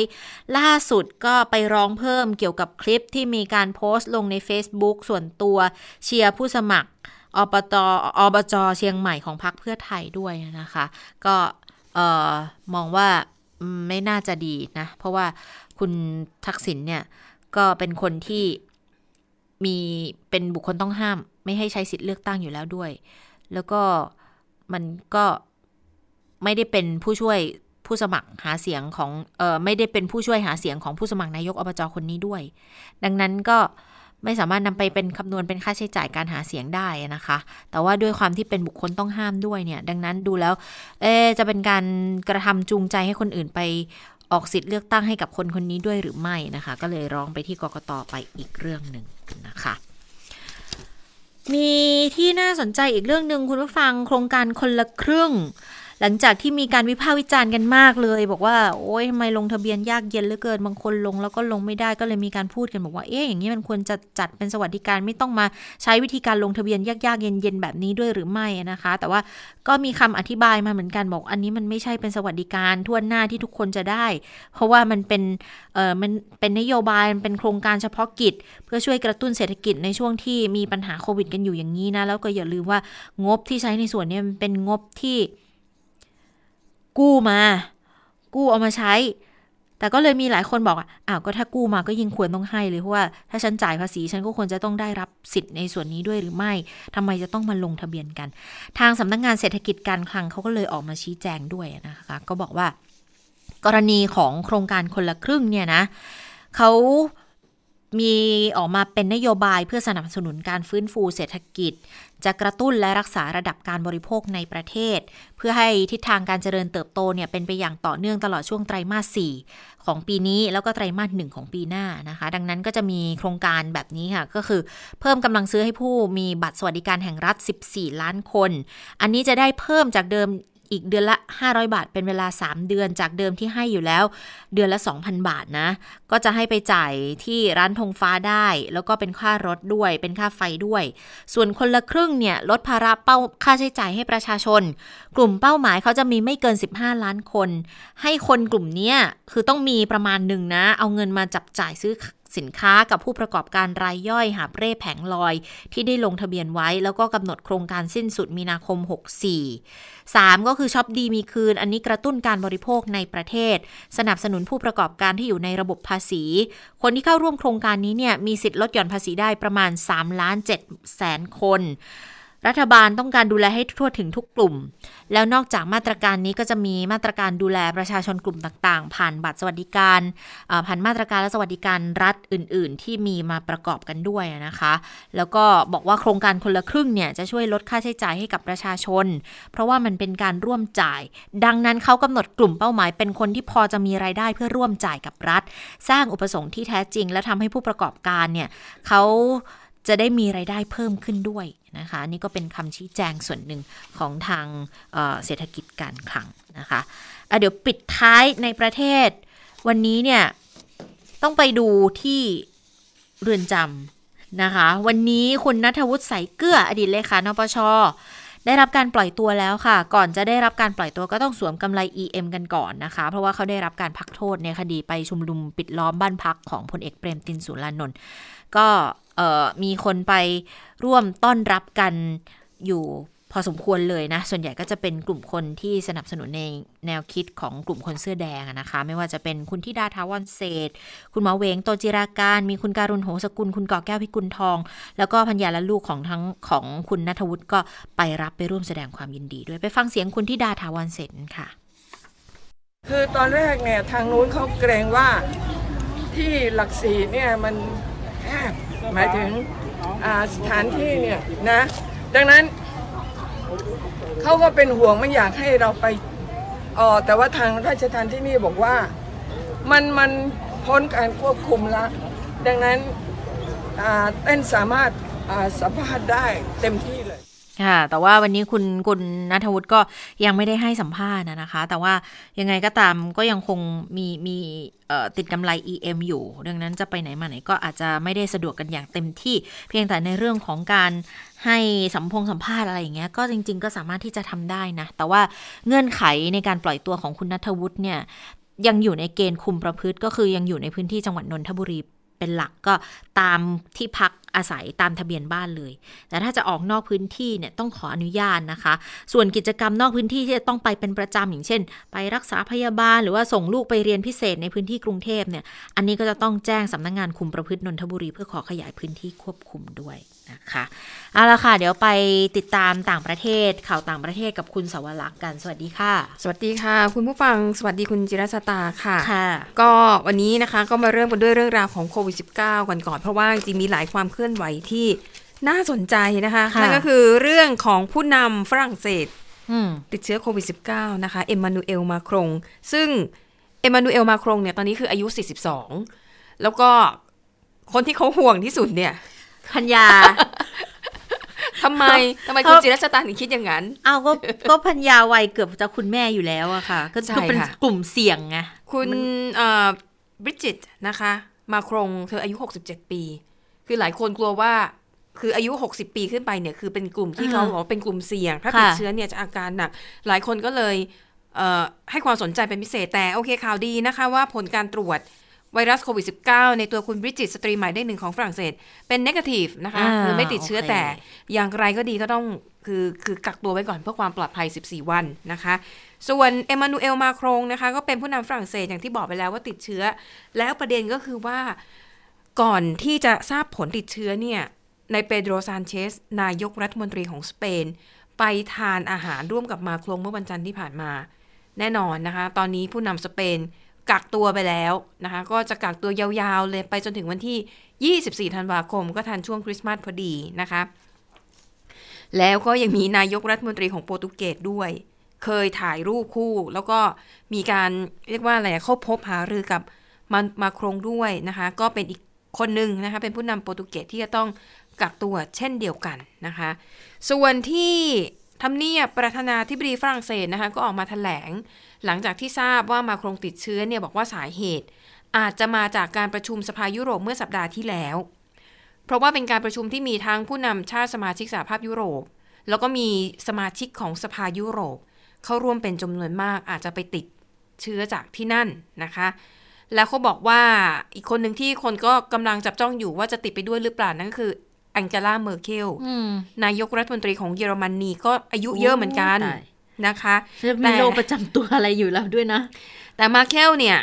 ล่าสุดก็ไปร้องเพิ่มเกี่ยวกับคลิปที่มีการโพสต์ลงใน Facebook ส่วนตัวเชียร์ผู้สมัคร อบตอบจเชียงใหม่ของพรรคเพื่อไทยด้วยนะคะ ก็มองว่าไม่น่าจะดีนะ เพราะว่าคุณทักษิณเนี่ย ก็เป็นคนที่มีเป็นบุคคลต้องห้าม ไม่ให้ใช้สิทธิ์เลือกตั้งอยู่แล้วด้วย แล้วก็มันก็ไม่ได้เป็นผู้ช่วยผู้สมัครหาเสียงของเออไม่ได้เป็นผู้ช่วยหาเสียงของผู้สมัครนายกอบจคนนี้ด้วย ดังนั้นก็ ไม่สามารถนำไปเป็นคำนวณเป็นค่าใช้จ่ายการหาเสียงได้นะคะ แต่ว่าด้วยความที่เป็นบุคคลต้องห้ามด้วยเนี่ย ดังนั้นดูแล้ว เอจะเป็นการกระทำจูงใจให้คนอื่นไปออกสิทธิ์เลือกตั้งให้กับคนคนนี้ด้วยหรือไม่นะคะ ก็เลยร้องไปที่กกตไปอีกเรื่องหนึ่งนะคะมีที่น่าสนใจอีกเรื่องหนึ่งคุณผู้ฟังโครงการคนละครึ่ง หลังจากที่มีการวิพากษ์วิจารณ์กันมากเลย บอกว่าโอ้ยทำไมลงทะเบียนยากเย็นเหลือเกินบางคนลงแล้วก็ลงไม่ได้ก็เลยมีการพูดกันบอกว่าเอ๊ะอย่างนี้มันควรจะจัดเป็นสวัสดิการไม่ต้องมาใช้วิธีการลงทะเบียนยากๆเย็นๆแบบนี้ด้วยหรือไม่นะคะ แต่ว่าก็มีคำอธิบายมาเหมือนกันบอกอันนี้มันไม่ใช่เป็นสวัสดิการทั่วหน้าที่ทุกคนจะได้ เพราะว่ามันเป็นเออมันเป็นนโยบายมันเป็นโครงการเฉพาะกิจ เพื่อช่วยกระตุ้นเศรษฐกิจในช่วงที่มีปัญหาโควิดกันอยู่อย่างนี้นะแล้วก็อย่าลืมว่างบที่ใช้ในส่วนนี้มันเป็นงบที่ กู้มา กู้เอามาใช้ แต่ก็เลยมีหลายคนบอกอ้าวก็ถ้ากู้มาก็ยิ่งควรต้องให้เลยเพราะว่าถ้าฉันจ่ายภาษีฉันก็ควรจะต้องได้รับสิทธิ์ในส่วนนี้ด้วยหรือไม่ทำไมจะต้องมาลงทะเบียนกัน ทางสำนักงงานเศรษฐกิจการคลังเขาก็เลยออกมาชี้แจงด้วยนะคะก็บอกว่า กรณีของโครงการคนละครึ่งเนี่ยนะเขามีออกมาเป็นนโยบายเพื่อสนับสนุนการฟื้นฟูเศรษฐกิจ จะกระตุ้นและรักษาระดับการบริโภคในประเทศ เพื่อให้ทิศทางการเจริญเติบโตเนี่ยเป็นไปอย่างต่อเนื่องตลอดช่วงไตรมาส 4 ของปีนี้แล้วก็ไตรมาส 1 ของปีหน้านะคะ ดังนั้นก็จะมีโครงการแบบนี้ค่ะ ก็คือเพิ่มกำลังซื้อให้ผู้มีบัตรสวัสดิการแห่งรัฐ 14 ล้านคน อันนี้จะได้เพิ่มจากเดิม อีกเดือนละ 500 บาท เป็นเวลา 3 เดือนจากเดิมที่ให้อยู่แล้ว เดือนละ 2,000 บาทนะ ก็จะให้ไปจ่ายที่ร้านธงฟ้าได้ แล้วก็เป็นค่ารถด้วย เป็นค่าไฟด้วย ส่วนคนละครึ่งเนี่ยลดภาระเป้าค่าใช้จ่ายให้ประชาชน กลุ่มเป้าหมายเขาจะมีไม่เกิน 15 ล้านคน ให้คนกลุ่มนี้คือต้องมีประมาณหนึ่งนะ เอาเงินมาจับจ่ายซื้อ สินค้ากับผู้ประกอบการรายย่อยหาเร่แผงลอย ที่ได้ลงทะเบียนไว้ แล้วก็กำหนดโครงการสิ้นสุดมีนาคม 64 3 ก็คือช็อปดีมีคืน อันนี้กระตุ้นการบริโภคในประเทศ สนับสนุนผู้ประกอบการที่อยู่ในระบบภาษี คนที่เข้าร่วมโครงการนี้เนี่ยมีสิทธิ์ลดหย่อนภาษีได้ประมาณ3ล้าน7แสนคน รัฐบาลต้องการดูแลให้ทั่วถึงทุกกลุ่ม แล้วนอกจากมาตรการนี้ก็จะมีมาตรการดูแลประชาชนกลุ่มต่างๆ ผ่านบัตรสวัสดิการผ่านมาตรการและสวัสดิการรัฐอื่น ๆ ที่มีมาประกอบกันด้วยนะคะ แล้วก็บอกว่าโครงการคนละครึ่งเนี่ยจะช่วยลดค่าใช้จ่ายให้กับประชาชน เพราะว่ามันเป็นการร่วมจ่าย ดังนั้นเขากำหนดกลุ่มเป้าหมาย เป็นคนที่พอจะมีรายได้เพื่อร่วมจ่ายกับรัฐ สร้างอุปสงค์ที่แท้จริง และทำให้ผู้ประกอบการเนี่ยเขา จะได้มีไรายได้เพิ่มขึ้นด้วยนะคะนี่ก็เป็นคำชี้แจงส่วนหนึ่งของทางเเศรษฐกิจการคลังนะคะะเดี๋ยวปิดท้ายในประเทศ วันนี้เนี่ยต้องไปดูที่เรือนจำนะคะ วันนี้คุณนัทวุฒิใสเกลืออดีตเลขานปชได้รับการปล่อยตัวแล้วค่ะ ก่อนจะได้รับการปล่อยตัวก็ต้องสวมกำไร EM กันก่อนนะคะ เพราะว่าเขาได้รับการพักโทษในคดีไปชุมนุมปิดล้อมบ้านพักของพลเอกเปรมตินสุรานนท์ก็ มีคนไปร่วมต้อนรับกันอยู่พอสมควรเลยนะ ส่วนใหญ่ก็จะเป็นกลุ่มคนที่สนับสนุนในแนวคิดของกลุ่มคนเสื้อแดงนะคะ ไม่ว่าจะเป็นคุณทิดาทาวันเศษ คุณหมอเวงโตจิราการ มีคุณการุณโหสกุล คุณก่อแก้วพิกุลทอง แล้วก็พัญญาและลูกของทั้งของคุณนัทวุฒิก็ไปรับไปร่วมแสดงความยินดีด้วยไปฟังเสียงคุณทิดาทาวันเศษค่ะ คือตอนแรกเนี่ยทางนู้นเขาเกรงว่าที่หลักสีเนี่ยมันแคบ หมายถึงสถานที่เนี่ยนะ ดังนั้นเขาก็เป็นห่วงไม่อยากให้เราไปอ๋อแต่ว่าทางราชทานที่นี่บอกว่ามันมันพ้นการควบคุมแล้วดังนั้นเต้นสามารถสัมภาษณ์ได้เต็มที่เลย ค่ะ แต่ว่าวันนี้คุณคุณนัทวุฒิก็ยังไม่ได้ให้สัมภาษณ์นะคะ แต่ว่ายังไงก็ตามก็ยังคงมีมีติดกำไร EM อยู่ ดังนั้นจะไปไหนมาไหนก็อาจจะไม่ได้สะดวกกันอย่างเต็มที่ เพียงแต่ในเรื่องของการให้สัมพงสัมภาษณ์อะไรอย่างเงี้ย ก็จริง ๆ ก็สามารถที่จะทำได้นะ แต่ว่าเงื่อนไขในการปล่อยตัวของคุณนัทวุฒิเนี่ยยังอยู่ในเกณฑ์คุมประพฤติก็คือยังอยู่ในพื้นที่จังหวัดนนทบุรี เป็นหลักก็ตามที่พักอาศัยตามทะเบียนบ้านเลย แต่ถ้าจะออกนอกพื้นที่เนี่ยต้องขออนุญาตนะคะ ส่วนกิจกรรมนอกพื้นที่ที่จะต้องไปเป็นประจำอย่างเช่น ไปรักษาพยาบาล หรือว่าส่งลูกไปเรียนพิเศษในพื้นที่กรุงเทพเนี่ย อันนี้ก็จะต้องแจ้งสำนักงงานคุมประพฤตินนทบุรีเพื่อขอขยายพื้นที่ควบคุมด้วย นะคะเอาละค่ะ เดี๋ยวไปติดตามต่างประเทศข่าวต่างประเทศกับคุณสวรักษ์กัน สวัสดีค่ะ สวัสดีค่ะ คุณผู้ฟังสวัสดีคุณจิรสตาค่ะค่ะ ก็วันนี้นะคะก็มาเริ่มกันด้วยเรื่องราวของโควิด -19 กันก่อนเพราะว่าจริงมีหลายความเคลื่อนไหวที่น่าสนใจนะคะนั่นก็คือเรื่องของผู้นำฝรั่งเศสติดเชื้อโควิด -19 นะคะ เอ็มมานูเอลมาครง ซึ่งเอ็มมานูเอลมาครงเนี่ยตอนนี้คืออายุ 42 แล้วก็คนที่เขาห่วงที่สุดเนี่ย พัญญาทำไมทำไมคุณจิรัชตาถึงคิดอย่างนั้นเอาก็ก็พัญญาวัยเกือบจะคุณแม่อยู่แล้วอะค่ะ ก็เป็นกลุ่มเสี่ยงไงคุณบริจิตนะคะ มาครงเธออายุ 67 ปี คือหลายคนกลัวว่าคืออายุ 60 ปีขึ้นไปเนี่ยคือเป็นกลุ่มที่เขาบอกเป็นกลุ่มเสี่ยง ถ้าติดเชื้อเนี่ยจะอาการหนัก หลายคนก็เลยให้ความสนใจเป็นพิเศษแต่โอเคข่าวดีนะคะว่าผลการตรวจ ไวรัสโควิด -19 ในตัวคุณบริจิตสตรีหมายเลขหนึ่งของฝรั่งเศส เป็นนกาทีฟนะคะคือไม่ติดเชื้อแต่อย่างไรก็ดีก็ต้องคือคือกักตัวไว้ก่อนเพื่อความปลอดภัย 14 วันนะคะ ส่วนเอมานูเอลมาครงนะคะ ก็เป็นผู้นำฝรั่งเศสอย่างที่บอกไปแล้วว่าติดเชื้อ แล้วประเด็นก็คือว่าก่อนที่จะทราบผลติดเชื้อเนี่ยในเปโดรซานเชส นายกรัฐมนตรีของสเปน ไปทานอาหารร่วมกับมาครงเมื่อวันจันทร์ที่ผ่านมา แน่นอนนะคะ ตอนนี้ผู้นำสเปน กักตัวไปแล้วนะคะ ก็จะกักตัวยาวๆเลยไปจนถึงวันที่ 24 ธันวาคม ก็ทันช่วงคริสต์มาสพอดีนะคะ แล้วก็ยังมีนายกรัฐมนตรีของโปรตุเกสด้วย เคยถ่ายรูปคู่ แล้วก็มีการเรียกว่าอะไรเข้าพบหารือกับมามาครงด้วยนะคะ ก็เป็นอีกคนหนึ่งนะคะ เป็นผู้นำโปรตุเกสที่จะต้องกักตัวเช่นเดียวกันนะคะ ส่วนที่ทำเนียบประธานาธิบดีฝรั่งเศสนะคะ ก็ออกมาถแถลง หลังจากที่ทราบว่ามาครงติดเชื้อเนี่ยบอกว่าสาเหตุ อาจจะมาจากการประชุมสภายุโรปเมื่อสัปดาห์ที่แล้ว เพราะว่าเป็นการประชุมที่มีทั้งผู้นำชาติสมาชิกสหภาพยุโรป แล้วก็มีสมาชิกของสภายุโรป เข้าร่วมเป็นจำนวนมากอาจจะไปติดเชื้อจากที่นั่นนะคะ แล้วเขาบอกว่าอีกคนหนึ่งที่คนก็กำลังจับจ้องอยู่ว่าจะติดไปด้วยหรือเปล่านั่นก็คือแองเจล่าเมอร์เคลอืมนายกรัฐมนตรีของเยอรมนีก็อายุเยอะเหมือนกันโอ้ตาย นะคะจะมีโรคประจำตัวอะไรอยู่แล้วด้วยนะ แต่มาเคลเนี่ย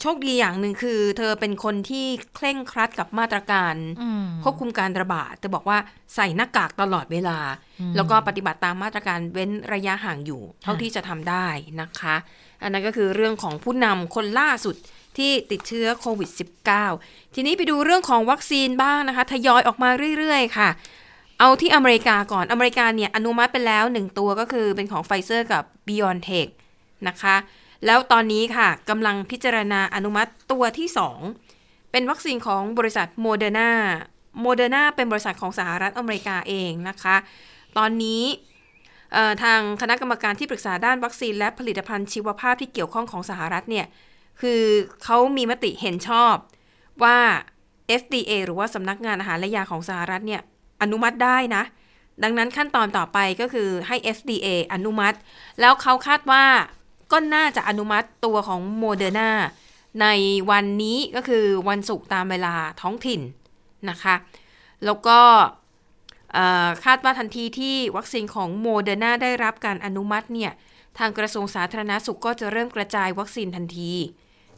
โชคดีอย่างหนึ่งคือ เธอเป็นคนที่เคร่งครัดกับมาตรการอืมควบคุมการระบาดเธอบอกว่าใส่หน้ากากตลอดเวลาอืมแล้วก็ปฏิบัติตามมาตรการเว้นระยะห่างอยู่ เท่าที่จะทำได้นะคะ อันนั้นก็คือเรื่องของผู้นำคนล่าสุดที่ติดเชื้อโควิด -19 ทีนี้ไปดูเรื่องของวัคซีนบ้างนะคะ ทยอยออกมาเรื่อย ๆ ค่ะ เอาที่อเมริกาก่อน อเมริกาเนี่ยอนุมัติไปแล้วหนึ่งตัวก็คือเป็นของไฟเซอร์กับ BioNTech นะคะ แล้วตอนนี้ค่ะกำลังพิจารณาอนุมัติตัวที่ 2 เป็นวัคซีนของบริษัทโมเดอร์นาโมเดอร์นาเป็นบริษัทของสหรัฐอเมริกาเองนะคะ ตอนนี้ทางคณะกรรมการที่ปรึกษาด้านวัคซีนและผลิตภัณฑ์ชีวภาพที่เกี่ยวข้องของสหรัฐเนี่ย คือเขามีมติเห็นชอบว่า FDA หรือว่าสำนักงานอาหารและยาของสหรัฐเนี่ย อนุมัติได้นะ ดังนั้นขั้นตอนต่อไปก็คือให้ FDA อนุมัติ แล้วเขาคาดว่าก็น่าจะอนุมัติตัวของโมเดอร์นาในวันนี้ก็คือวันศุกร์ตามเวลาท้องถิ่นนะคะ แล้วก็คาดว่าทันทีที่วัคซีนของโมเดอร์นาได้รับการอนุมัติเนี่ย ทางกระทรวงสาธารณาสุขก็จะเริ่มกระจายวัคซีนทันที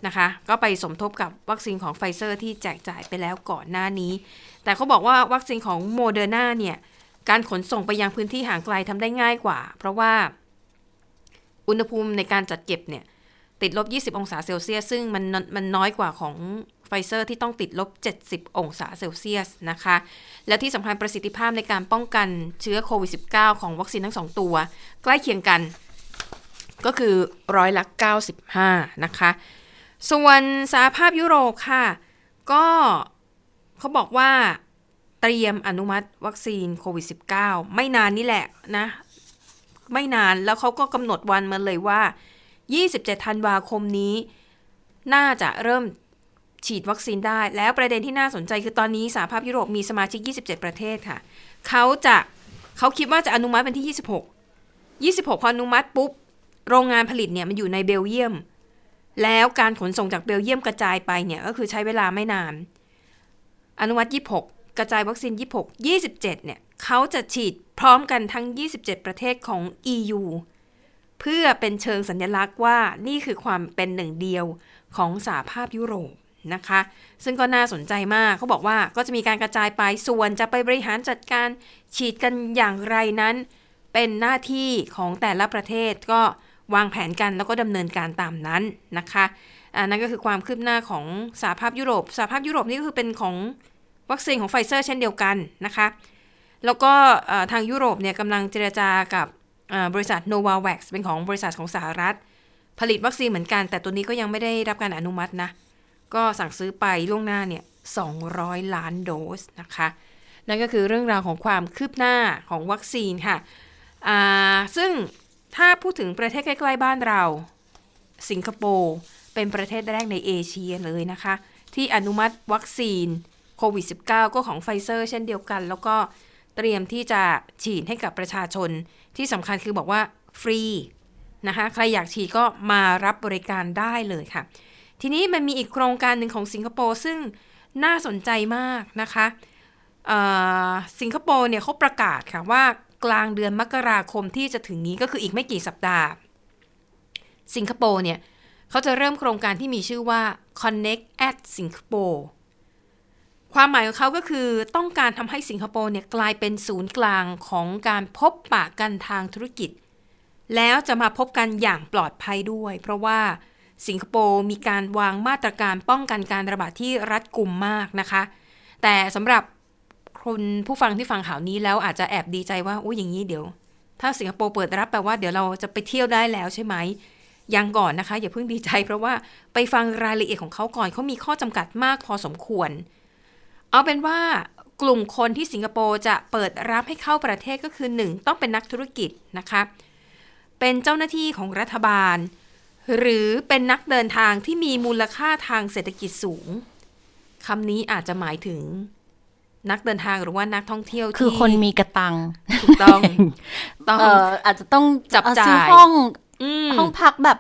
นะคะ ก็ไปสมทบกับวัคซีนของไฟเซอร์ที่แจกจ่ายไปแล้วก่อนหน้านี้ แต่เขาบอกว่าวัคซีนของโมเดอร์นาเนี่ย การขนส่งไปยังพื้นที่ห่างไกลทำได้ง่ายกว่า เพราะว่าอุณหภูมิในการจัดเก็บเนี่ย ติดลบ 20 องศาเซลเซียส ซึ่งมันมันน้อยกว่าของไฟเซอร์ที่ต้องติดลบ 70 องศาเซลเซียสนะคะ และที่สำคัญประสิทธิภาพในการป้องกันเชื้อโควิด -19 ของวัคซีนทั้งสองตัว ใกล้เคียงกันก็คือร้อยละ 95 นะคะ ส่วนสหภาพยุโรปค่ะ ก็เขาบอกว่าเตรียมอนุมัติวัคซีนโควิด -19 ไม่นานนี่แหละนะ ไม่นานแล้วเขาก็กำหนดวันมาเลยว่า 27 ธันวาคมนี้ น่าจะเริ่มฉีดวัคซีนได้ แล้วประเด็นที่น่าสนใจคือตอนนี้สหภาพยุโรปมีสมาชิก 27 ประเทศค่ะ เขาจะเขาคิดว่าจะอนุมัติเป็นที่ 26 26 พออนุมัติปุ๊บ โรงงานผลิตเนี่ยมันอยู่ในเบลเยียม แล้วการขนส่งจากเบลเยียมกระจายไปเนี่ยก็คือใช้เวลาไม่นาน อนุมัติ 26 กระจายวัคซีน 26 27 เนี่ยเขาจะฉีดพร้อมกันทั้ง 27 ประเทศของ EU เพื่อเป็นเชิงสัญลักษณ์ว่านี่คือความเป็นหนึ่งเดียวของสหภาพยุโรปนะคะ ซึ่งก็น่าสนใจมากเขาบอกว่าก็จะมีการกระจายไปส่วนจะไปบริหารจัดการฉีดกันอย่างไรนั้น เป็นหน้าที่ของแต่ละประเทศก็ วางแผนกันแล้วก็ดำเนินการตามนั้นนะคะอันนั้นก็คือความคืบหน้าของสหภาพยุโรปสหภาพยุโรปนี่ก็คือเป็นของวัคซีนของไฟเซอร์เช่นเดียวกันนะคะแล้วก็ทางยุโรปเนี่ยกำลังเจรจากับบริษัท Novavax เป็นของบริษัทของสหรัฐ ผลิตวัคซีนเหมือนกัน แต่ตัวนี้ก็ยังไม่ได้รับการอนุมัตินะ ก็สั่งซื้อไปล่วงหน้าเนี่ย200 ล้านโดสนะคะ นั่นก็คือเรื่องราวของความคืบหน้าของวัคซีนค่ะ ซึ่ง ถ้าพูดถึงประเทศใกล้ๆบ้านเรา สิงคโปร์เป็นประเทศแรกในเอเชียเลยนะคะ ที่อนุมัติวัคซีนโควิด -19 ก็ของไฟเซอร์เช่นเดียวกัน แล้วก็เตรียมที่จะฉีดให้กับประชาชน ที่สำคัญคือบอกว่าฟรีนะคะใครอยากฉีดก็มารับบริการได้เลยค่ะ ทีนี้มันมีอีกโครงการหนึ่งของสิงคโปร์ซึ่งน่าสนใจมากนะคะสิงคโปร์เนี่ยเขาประกาศค่ะว่า กลางเดือนมกราคมที่จะถึงนี้ก็คืออีกไม่กี่สัปดาห์ สิงคโปร์เนี่ยเขาจะเริ่มโครงการที่มีชื่อว่า Connect at Singapore ความหมายของเขาก็คือต้องการทำให้สิงคโปร์เนี่ยกลายเป็นศูนย์กลางของการพบปะกันทางธุรกิจ แล้วจะมาพบกันอย่างปลอดภัยด้วย เพราะว่าสิงคโปร์มีการวางมาตรการป้องกันการระบาดที่รัดกุมมากนะคะ แต่สำหรับ คนผู้ฟังที่ฟังข่าวนี้แล้วอาจจะแอบดีใจว่าอุ้ยอย่างนี้เดี๋ยว ถ้าสิงคโปร์เปิดรับแปลว่าเดี๋ยวเราจะไปเที่ยวได้แล้วใช่ไหมยังก่อนนะคะ อย่าเพิ่งดีใจ เพราะว่าไปฟังรายละเอียดของเขาก่อนเขามีข้อจำกัดมากพอสมควร เอาเป็นว่ากลุ่มคนที่สิงคโปร์จะเปิดรับให้เข้าประเทศก็คือ 1 ต้องเป็นนักธุรกิจนะคะ เป็นเจ้าหน้าที่ของรัฐบาล หรือเป็นนักเดินทางที่มีมูลค่าทางเศรษฐกิจสูงคำนี้อาจจะหมายถึง นักเดินทางหรือว่านักท่องเที่ยวคือที่คนมีกะตังค์ถูกต้องต้องเอออาจจะต้องจับจ่ายซื้อห้องอืมห้องพักแบบ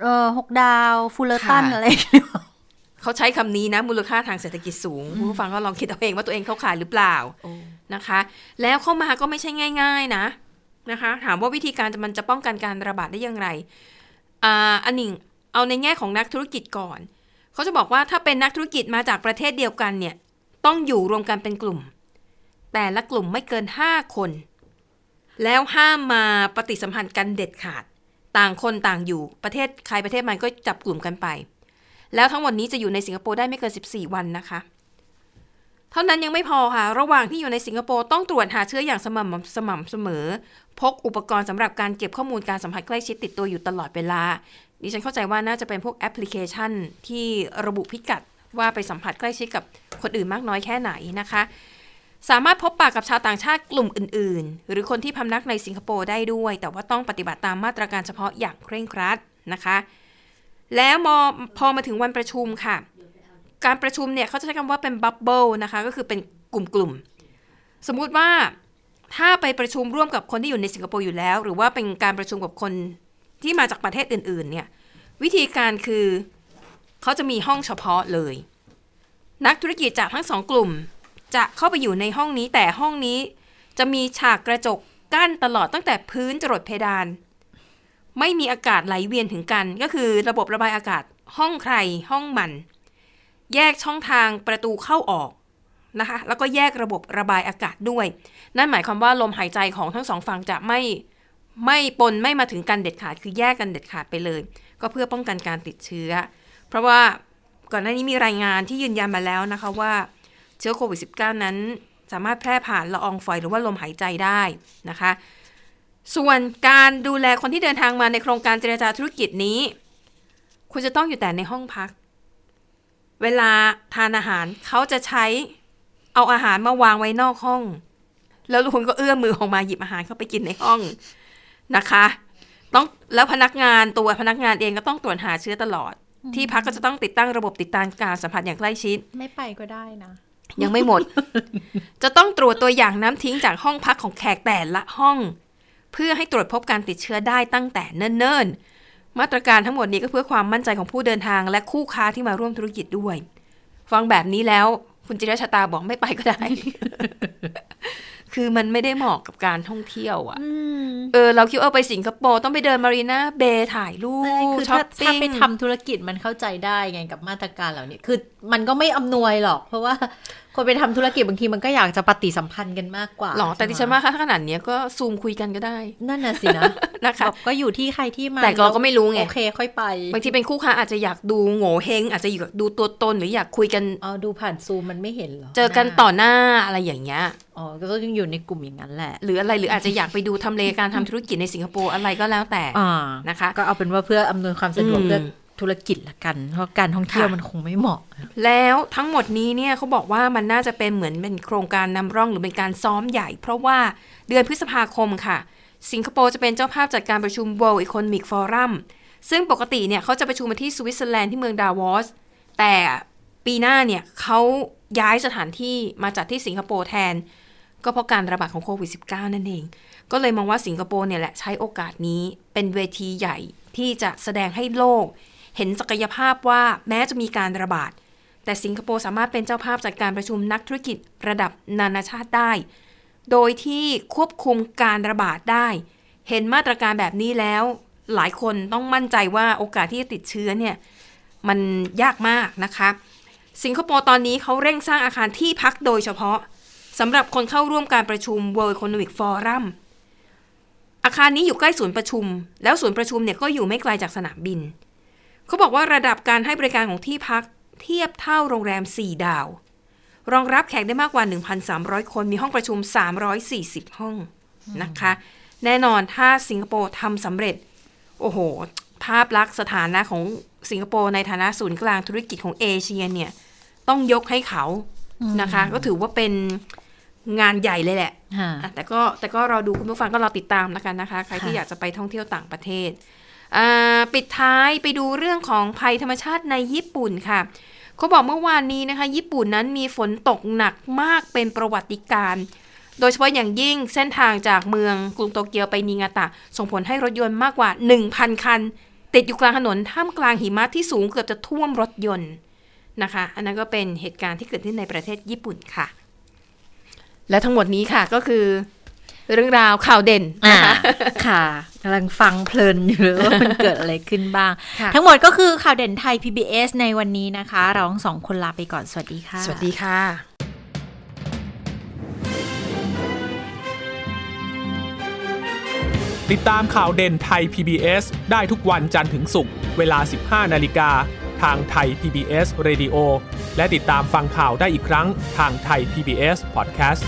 เออหกดาวฟูลเลอร์ตันค่ะอะไรอย่างเงี้ยเขาใช้คำนี้นะมูลค่าทางเศรษฐกิจสูงผู้ฟังก็ลองคิดเอาเองว่าตัวเองเข้าข่ายหรือเปล่านะคะ แล้วเข้ามาก็ไม่ใช่ง่าย ๆนะนะคะ ถามว่าวิธีการมันจะป้องกันการระบาดได้อย่างไรอ่าอันหนึ่งเอาในแง่ของนักธุรกิจก่อนเขาจะบอกว่าถ้าเป็นนักธุรกิจมาจากประเทศเดียวกันเนี่ย ต้องอยู่รวมกันเป็นกลุ่ม แต่ละกลุ่มไม่เกิน 5 คน แล้วห้ามมาปฏิสัมพันธ์กันเด็ดขาด ต่างคนต่างอยู่ประเทศใครประเทศมันก็จับกลุ่มกันไป แล้วทั้งหมดนี้จะอยู่ในสิงคโปร์ได้ไม่เกิน 14 วันนะคะ เท่านั้นยังไม่พอค่ะ ระหว่างที่อยู่ในสิงคโปร์ต้องตรวจหาเชื้ออย่างสม่ำสม่ำเสมอ พกอุปกรณ์สำหรับการเก็บข้อมูลการสัมผัสใกล้ชิดติดตัวอยู่ตลอดเวลาดิฉันเข้าใจว่าน่าจะเป็นพวกแอปพลิเคชันที่ระบุพิกัด ว่าไปสัมผัสใกล้ชิดกับคนอื่นมากน้อยแค่ไหนนะคะ สามารถพบปากกับชาวต่างชาติกลุ่มอื่น ๆ หรือคนที่พำนักในสิงคโปร์ได้ด้วย แต่ว่าต้องปฏิบัติตามมาตรการเฉพาะอย่างเคร่งครัดนะคะ แล้วอพอมาถึงวันประชุมค่ะ การประชุมเนี่ยเขาจะใช้คำว่าเป็นบับเบิลนะคะก็คือเป็นกลุ่มๆสมมุติว่าถ้าไปประชุมร่วมกับคนที่อยู่ในสิงคโปร์อยู่แล้ว หรือว่าเป็นการประชุมกับคนที่มาจากประเทศอื่น ๆ เนี่ยวิธีการคือ เขาจะมีห้องเฉพาะเลย นักธุรกิจจากทั้งสองกลุ่ม จะเข้าไปอยู่ในห้องนี้แต่ห้องนี้ จะมีฉากกระจกกั้นตลอดตั้งแต่พื้นจรดเพดาน ไม่มีอากาศไหลเวียนถึงกัน ก็คือระบบระบายอากาศห้องใครห้องมัน แยกช่องทางประตูเข้าออกนะคะแล้วก็แยกระบบระบายอากาศด้วย นั่นหมายความว่าลมหายใจของทั้งสองฝั่งจะไม่ไม่ปนไม่มาถึงกันเด็ดขาด คือแยกกันเด็ดขาดไปเลย ก็เพื่อป้องกันการติดเชื้อ ราะว่าก่อนหน้านี้มีรายงานที่ยืนยันมาแล้วนะคะว่าเชื้อโควิด -19 นั้นสามารถแพร่ผ่านละอองฝอยหรือว่าลมหายใจได้นะคะ ส่วนการดูแลคนที่เดินทางมาในโครงการเจรจาธุรกิจนี้ คุณจะต้องอยู่แต่ในห้องพัก เวลาทานอาหารเขาจะใช้เอาอาหารมาวางไว้นอกห้อง แล้วคุณก็เอื้อมมือออกมาหยิบอาหารเข้าไปกินในห้องนะคะ ต้องแล้วพนักงานตัวพนักงานเองก็ต้องตรวจหาเชื้อตลอด ที่พักก็จะต้องติดตั้งระบบติดตามการสัมผัสอย่างใกล้ชิด ไม่ไปก็ได้นะ ยังไม่หมด จะต้องตรวจตัวอย่างน้ำทิ้งจากห้องพักของแขกแต่ละห้อง เพื่อให้ตรวจพบการติดเชื้อได้ตั้งแต่เนิ่นๆ มาตรการทั้งหมดนี้ก็เพื่อความมั่นใจของผู้เดินทาง และคู่ค้าที่มาร่วมธุรกิจด้วย ฟังแบบนี้แล้ว คุณจิรชะตาบอกไม่ไปก็ได้ คือมันไม่ได้เหมาะกับการท่องเที่ยวอะ่ะเออ เราคิดว่าไปสิงคโปร์ต้องไปเดินมารีนาเบย์ถ่ายรูปคือช้อถ้าปถ้าปิ้งไปทำธุรกิจมันเข้าใจได้ไงกับมาตรการเหล่านี้ คือมันก็ไม่อำนวยหรอก เพราะว่า คนไปทำธุรกิจบางทีมันก็อยากจะปฏิสัมพันธ์กันมากกว่าหรอแต่ดิฉันว่าถ้าขนาดเนี้ยก็ซูมคุยกันก็ได้ นั่นน่ะสินะนะคะแบบก็อยู่ที่ใครที่มาแต่เราก็ไม่รู้ไงโอเคค่อยไปบางทีเป็นคู่ค้าอาจจะอยากดูโง่เฮงอาจจะอยากดูตัวตนหรืออยากคุยกันอ๋อดูผ่านซูมมันไม่เห็นหรอเจอกันต่อหน้าอะไรอย่างเงี้ยอ๋อก็ต้องอยู่ในกลุ่มอย่างนั้นแหละ หรืออะไรหรืออาจจะอยากไปดูทำเลการทำธุรกิจในสิงคโปร์อะไรก็แล้วแต่อ่านะคะ ก็เอาเป็นว่าเพื่ออำนวยความสะดวกอืมเพื่อ ธุรกิจละกัน เพราะการท่องเที่ยวค่ะมันคงไม่เหมาะ แล้วทั้งหมดนี้เนี่ยเขาบอกว่ามันน่าจะเป็นเหมือนเป็นโครงการนำร่องหรือเป็นการซ้อมใหญ่ เพราะว่าเดือนพฤษภาคมค่ะ สิงคโปร์จะเป็นเจ้าภาพจัดการประชุม World Economic Forum ซึ่งปกติเนี่ยเขาจะประชุมมาที่สวิตเซอร์แลนด์ที่เมืองดาวอสแต่ปีหน้าเนี่ยเขาย้ายสถานที่มาจัดที่สิงคโปร์แทน ก็เพราะการระบาดของโควิด -19 นั่นเอง ก็เลยมองว่าสิงคโปร์เนี่ยแหละใช้โอกาสนี้เป็นเวทีใหญ่ที่จะแสดงให้โลก เห็นศักยภาพว่าแม้จะมีการระบาด แต่สิงคโปร์สามารถเป็นเจ้าภาพจัดการประชุมนักธุรกิจระดับนานาชาติได้ โดยที่ควบคุมการระบาดได้ เห็นมาตรการแบบนี้แล้ว หลายคนต้องมั่นใจว่าโอกาสที่จะติดเชื้อเนี่ยมันยากมากนะคะ สิงคโปร์ตอนนี้เขาเร่งสร้างอาคารที่พักโดยเฉพาะสำหรับคนเข้าร่วมการประชุม World Economic Forum อาคารนี้อยู่ใกล้ศูนย์ประชุม แล้วศูนย์ประชุมเนี่ยก็อยู่ไม่ไกลจากสนามบิน เขาบอกว่าระดับการให้บริการของที่พักเทียบเท่าโรงแรม 4 ดาว รองรับแขกได้มากกว่า 1,300 คนมีห้องประชุม 340 ห้องนะคะ แน่นอนถ้าสิงคโปร์ทำสำเร็จ โอ้โห ภาพลักษณ์สถานะของสิงคโปร์ในฐานะศูนย์กลางธุรกิจของเอเชียเนี่ย ต้องยกให้เขานะคะ ก็ถือว่าเป็นงานใหญ่เลยแหละค่ะอะแต่ก็แต่ก็เราดูคุณผู้ฟังก็รอติดตามแล้วกันนะคะ ใครที่ค่ะอยากจะไปท่องเที่ยวต่างประเทศอ่า ปิดท้ายไปดูเรื่องของภัยธรรมชาติในญี่ปุ่นค่ะเขาบอกเมื่อวานนี้นะคะ ญี่ปุ่นนั้นมีฝนตกหนักมากเป็นประวัติการณ์โดยเฉพาะอย่างยิ่งเส้นทางจากเมืองกรุงโตเกียวไปนิงาตะ ส่งผลให้รถยนต์มากกว่า 1,000 คัน ติดอยู่กลางถนนท่ามกลางหิมะที่สูงเกือบจะท่วมรถยนต์นะคะ อันนั้นก็เป็นเหตุการณ์ที่เกิดขึ้นในประเทศญี่ปุ่นค่ะ และทั้งหมดนี้ค่ะก็คือ เรื่องราวข่าวเด่นนะคะค่ะกำลังฟังเพลินอยู่เลยว่ามันเกิดอะไรขึ้นบ้างค่ะทั้งหมดก็คือข่าวเด่นไทย PBS ในวันนี้นะคะ เราทั้งสองคนลาไปก่อน สวัสดีค่ะ สวัสดีค่ะ ติดตามข่าวเด่นไทย PBS ได้ทุกวันจันทร์ถึงศุกร์เวลา 15 นาฬิกาทางไทย PBS Radio และติดตามฟังข่าวได้อีกครั้งทางไทย PBS Podcast